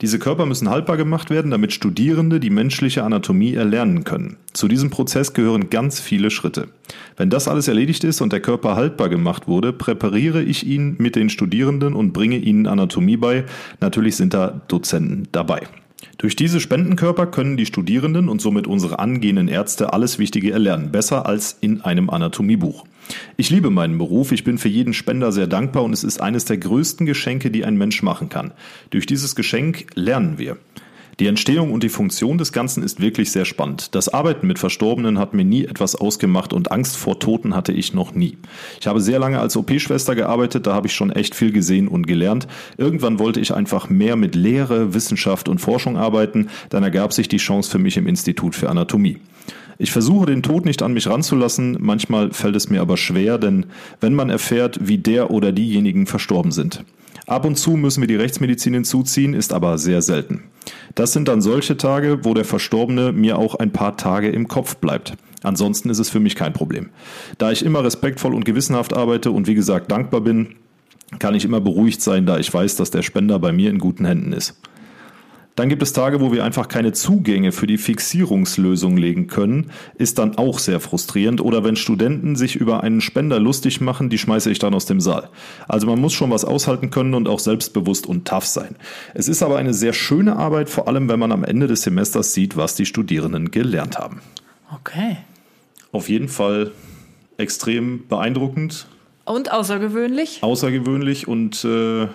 [SPEAKER 1] Diese Körper müssen haltbar gemacht werden, damit Studierende die menschliche Anatomie erlernen können. Zu diesem Prozess gehören ganz viele Schritte. Wenn das alles erledigt ist und der Körper haltbar gemacht wurde, präpariere ich ihn mit den Studierenden und bringe ihnen Anatomie bei. Natürlich sind da Dozenten dabei. Durch diese Spendenkörper können die Studierenden und somit unsere angehenden Ärzte alles Wichtige erlernen, besser als in einem Anatomiebuch. Ich liebe meinen Beruf, ich bin für jeden Spender sehr dankbar und es ist eines der größten Geschenke, die ein Mensch machen kann. Durch dieses Geschenk lernen wir. Die Entstehung und die Funktion des Ganzen ist wirklich sehr spannend. Das Arbeiten mit Verstorbenen hat mir nie etwas ausgemacht und Angst vor Toten hatte ich noch nie. Ich habe sehr lange als OP-Schwester gearbeitet, da habe ich schon echt viel gesehen und gelernt. Irgendwann wollte ich einfach mehr mit Lehre, Wissenschaft und Forschung arbeiten, dann ergab sich die Chance für mich im Institut für Anatomie. Ich versuche den Tod nicht an mich ranzulassen, manchmal fällt es mir aber schwer, denn wenn man erfährt, wie der oder diejenigen verstorben sind. Ab und zu müssen wir die Rechtsmedizin hinzuziehen, ist aber sehr selten. Das sind dann solche Tage, wo der Verstorbene mir auch ein paar Tage im Kopf bleibt. Ansonsten ist es für mich kein Problem. Da ich immer respektvoll und gewissenhaft arbeite und wie gesagt dankbar bin, kann ich immer beruhigt sein, da ich weiß, dass der Spender bei mir in guten Händen ist. Dann gibt es Tage, wo wir einfach keine Zugänge für die Fixierungslösung legen können, ist dann auch sehr frustrierend. Oder wenn Studenten sich über einen Spender lustig machen, die schmeiße ich dann aus dem Saal. Also man muss schon was aushalten können und auch selbstbewusst und tough sein. Es ist aber eine sehr schöne Arbeit, vor allem wenn man am Ende des Semesters sieht, was die Studierenden gelernt haben.
[SPEAKER 2] Okay.
[SPEAKER 1] Auf jeden Fall extrem beeindruckend.
[SPEAKER 2] Und außergewöhnlich.
[SPEAKER 1] Außergewöhnlich und äh,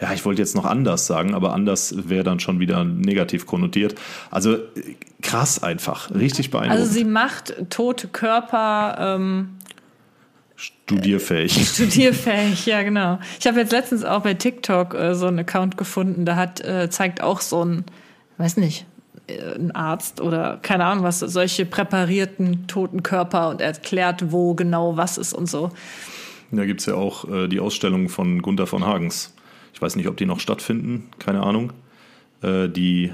[SPEAKER 1] ja, ich wollte jetzt noch anders sagen, aber anders wäre dann schon wieder negativ konnotiert. Also krass einfach, richtig beeindruckend.
[SPEAKER 2] Also sie macht tote Körper ähm,
[SPEAKER 1] studierfähig. <laughs>
[SPEAKER 2] Studierfähig, ja genau. Ich habe jetzt letztens auch bei TikTok äh, so einen Account gefunden, da hat äh, zeigt auch so ein, weiß nicht, äh, ein Arzt oder keine Ahnung was, solche präparierten toten Körper und erklärt, wo genau was ist und so.
[SPEAKER 1] Da gibt's ja auch äh, die Ausstellung von Gunther von Hagens ich weiß nicht, ob die noch stattfinden, keine Ahnung, äh, die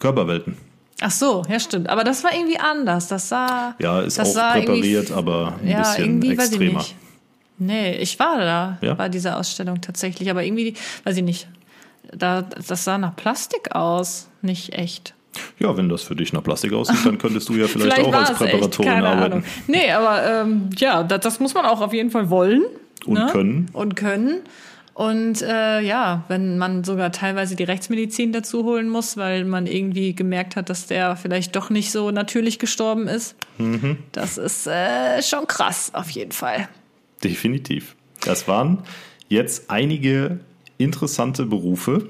[SPEAKER 1] Körperwelten.
[SPEAKER 2] Ach so, ja stimmt. Aber das war irgendwie anders. Das sah.
[SPEAKER 1] Ja, ist auch präpariert, aber ein ja, bisschen irgendwie, extremer. Weiß ich nicht.
[SPEAKER 2] Nee, ich war da ja? bei dieser Ausstellung tatsächlich, aber irgendwie, weiß ich nicht. Da, das sah nach Plastik aus, nicht echt.
[SPEAKER 1] Ja, wenn das für dich nach Plastik aussieht, dann könntest du ja <laughs> vielleicht, vielleicht auch als Präparatorin echt, arbeiten. Ahnung.
[SPEAKER 2] Nee, aber ähm, ja, das, das, muss man auch auf jeden Fall wollen.
[SPEAKER 1] Und ne? können.
[SPEAKER 2] Und können. Und äh, ja, wenn man sogar teilweise die Rechtsmedizin dazu holen muss, weil man irgendwie gemerkt hat, dass der vielleicht doch nicht so natürlich gestorben ist, mhm. das ist äh, schon krass auf jeden Fall.
[SPEAKER 1] Definitiv. Das waren jetzt einige interessante Berufe,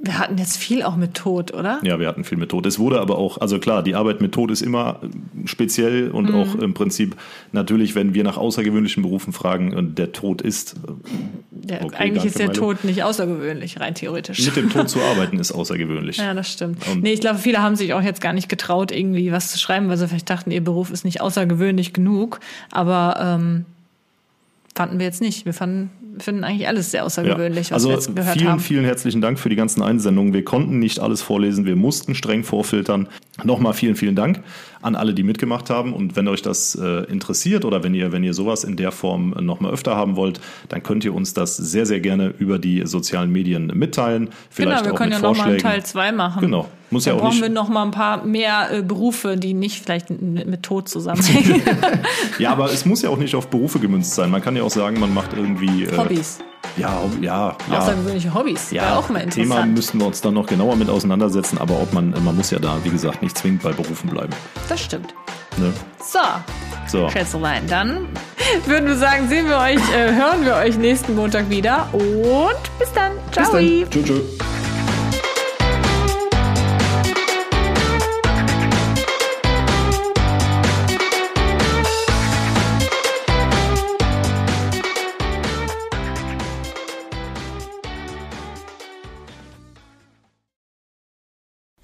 [SPEAKER 2] wir hatten jetzt viel auch mit Tod, oder?
[SPEAKER 1] Ja, wir hatten viel mit Tod. Es wurde aber auch, also klar, die Arbeit mit Tod ist immer speziell und mhm. auch im Prinzip natürlich, wenn wir nach außergewöhnlichen Berufen fragen und der Tod ist.
[SPEAKER 2] Ja, okay, eigentlich ist der Tod nicht außergewöhnlich, rein theoretisch.
[SPEAKER 1] Mit dem Tod <laughs> zu arbeiten ist außergewöhnlich.
[SPEAKER 2] Ja, das stimmt. Und nee, ich glaube, viele haben sich auch jetzt gar nicht getraut, irgendwie was zu schreiben, weil sie vielleicht dachten, ihr Beruf ist nicht außergewöhnlich genug. Aber ähm, fanden wir jetzt nicht. Wir fanden finden eigentlich alles sehr außergewöhnlich,
[SPEAKER 1] ja. also was wir jetzt gehört vielen, haben. Vielen herzlichen Dank für die ganzen Einsendungen. Wir konnten nicht alles vorlesen, wir mussten streng vorfiltern. Nochmal vielen, vielen Dank an alle, die mitgemacht haben. Und wenn euch das äh, interessiert oder wenn ihr, wenn ihr sowas in der Form nochmal öfter haben wollt, dann könnt ihr uns das sehr, sehr gerne über die sozialen Medien mitteilen.
[SPEAKER 2] Vielleicht genau, wir
[SPEAKER 1] auch
[SPEAKER 2] können
[SPEAKER 1] mit
[SPEAKER 2] ja nochmal
[SPEAKER 1] einen
[SPEAKER 2] Teil 2 machen.
[SPEAKER 1] Genau. Muss ja
[SPEAKER 2] Dann
[SPEAKER 1] auch
[SPEAKER 2] brauchen
[SPEAKER 1] nicht.
[SPEAKER 2] wir noch mal ein paar mehr äh, Berufe, die nicht vielleicht mit, mit Tod zusammenhängen. <laughs>
[SPEAKER 1] Ja, aber es muss ja auch nicht auf Berufe gemünzt sein. Man kann ja auch sagen, man macht irgendwie. Äh,
[SPEAKER 2] Hobbys.
[SPEAKER 1] Ja, ja, ja.
[SPEAKER 2] Außergewöhnliche Hobbys. Wäre auch mal
[SPEAKER 1] Thema
[SPEAKER 2] interessant.
[SPEAKER 1] müssen wir uns dann noch genauer mit auseinandersetzen, aber ob man, man muss ja da, wie gesagt, nicht zwingend bei Berufen bleiben.
[SPEAKER 2] Das stimmt.
[SPEAKER 1] Ne?
[SPEAKER 2] So,
[SPEAKER 1] So.
[SPEAKER 2] Schätzelein, dann würden wir sagen, sehen wir euch, äh, hören wir euch nächsten Montag wieder und bis dann. Ciao.
[SPEAKER 1] Bis dann. Tschö, tschö.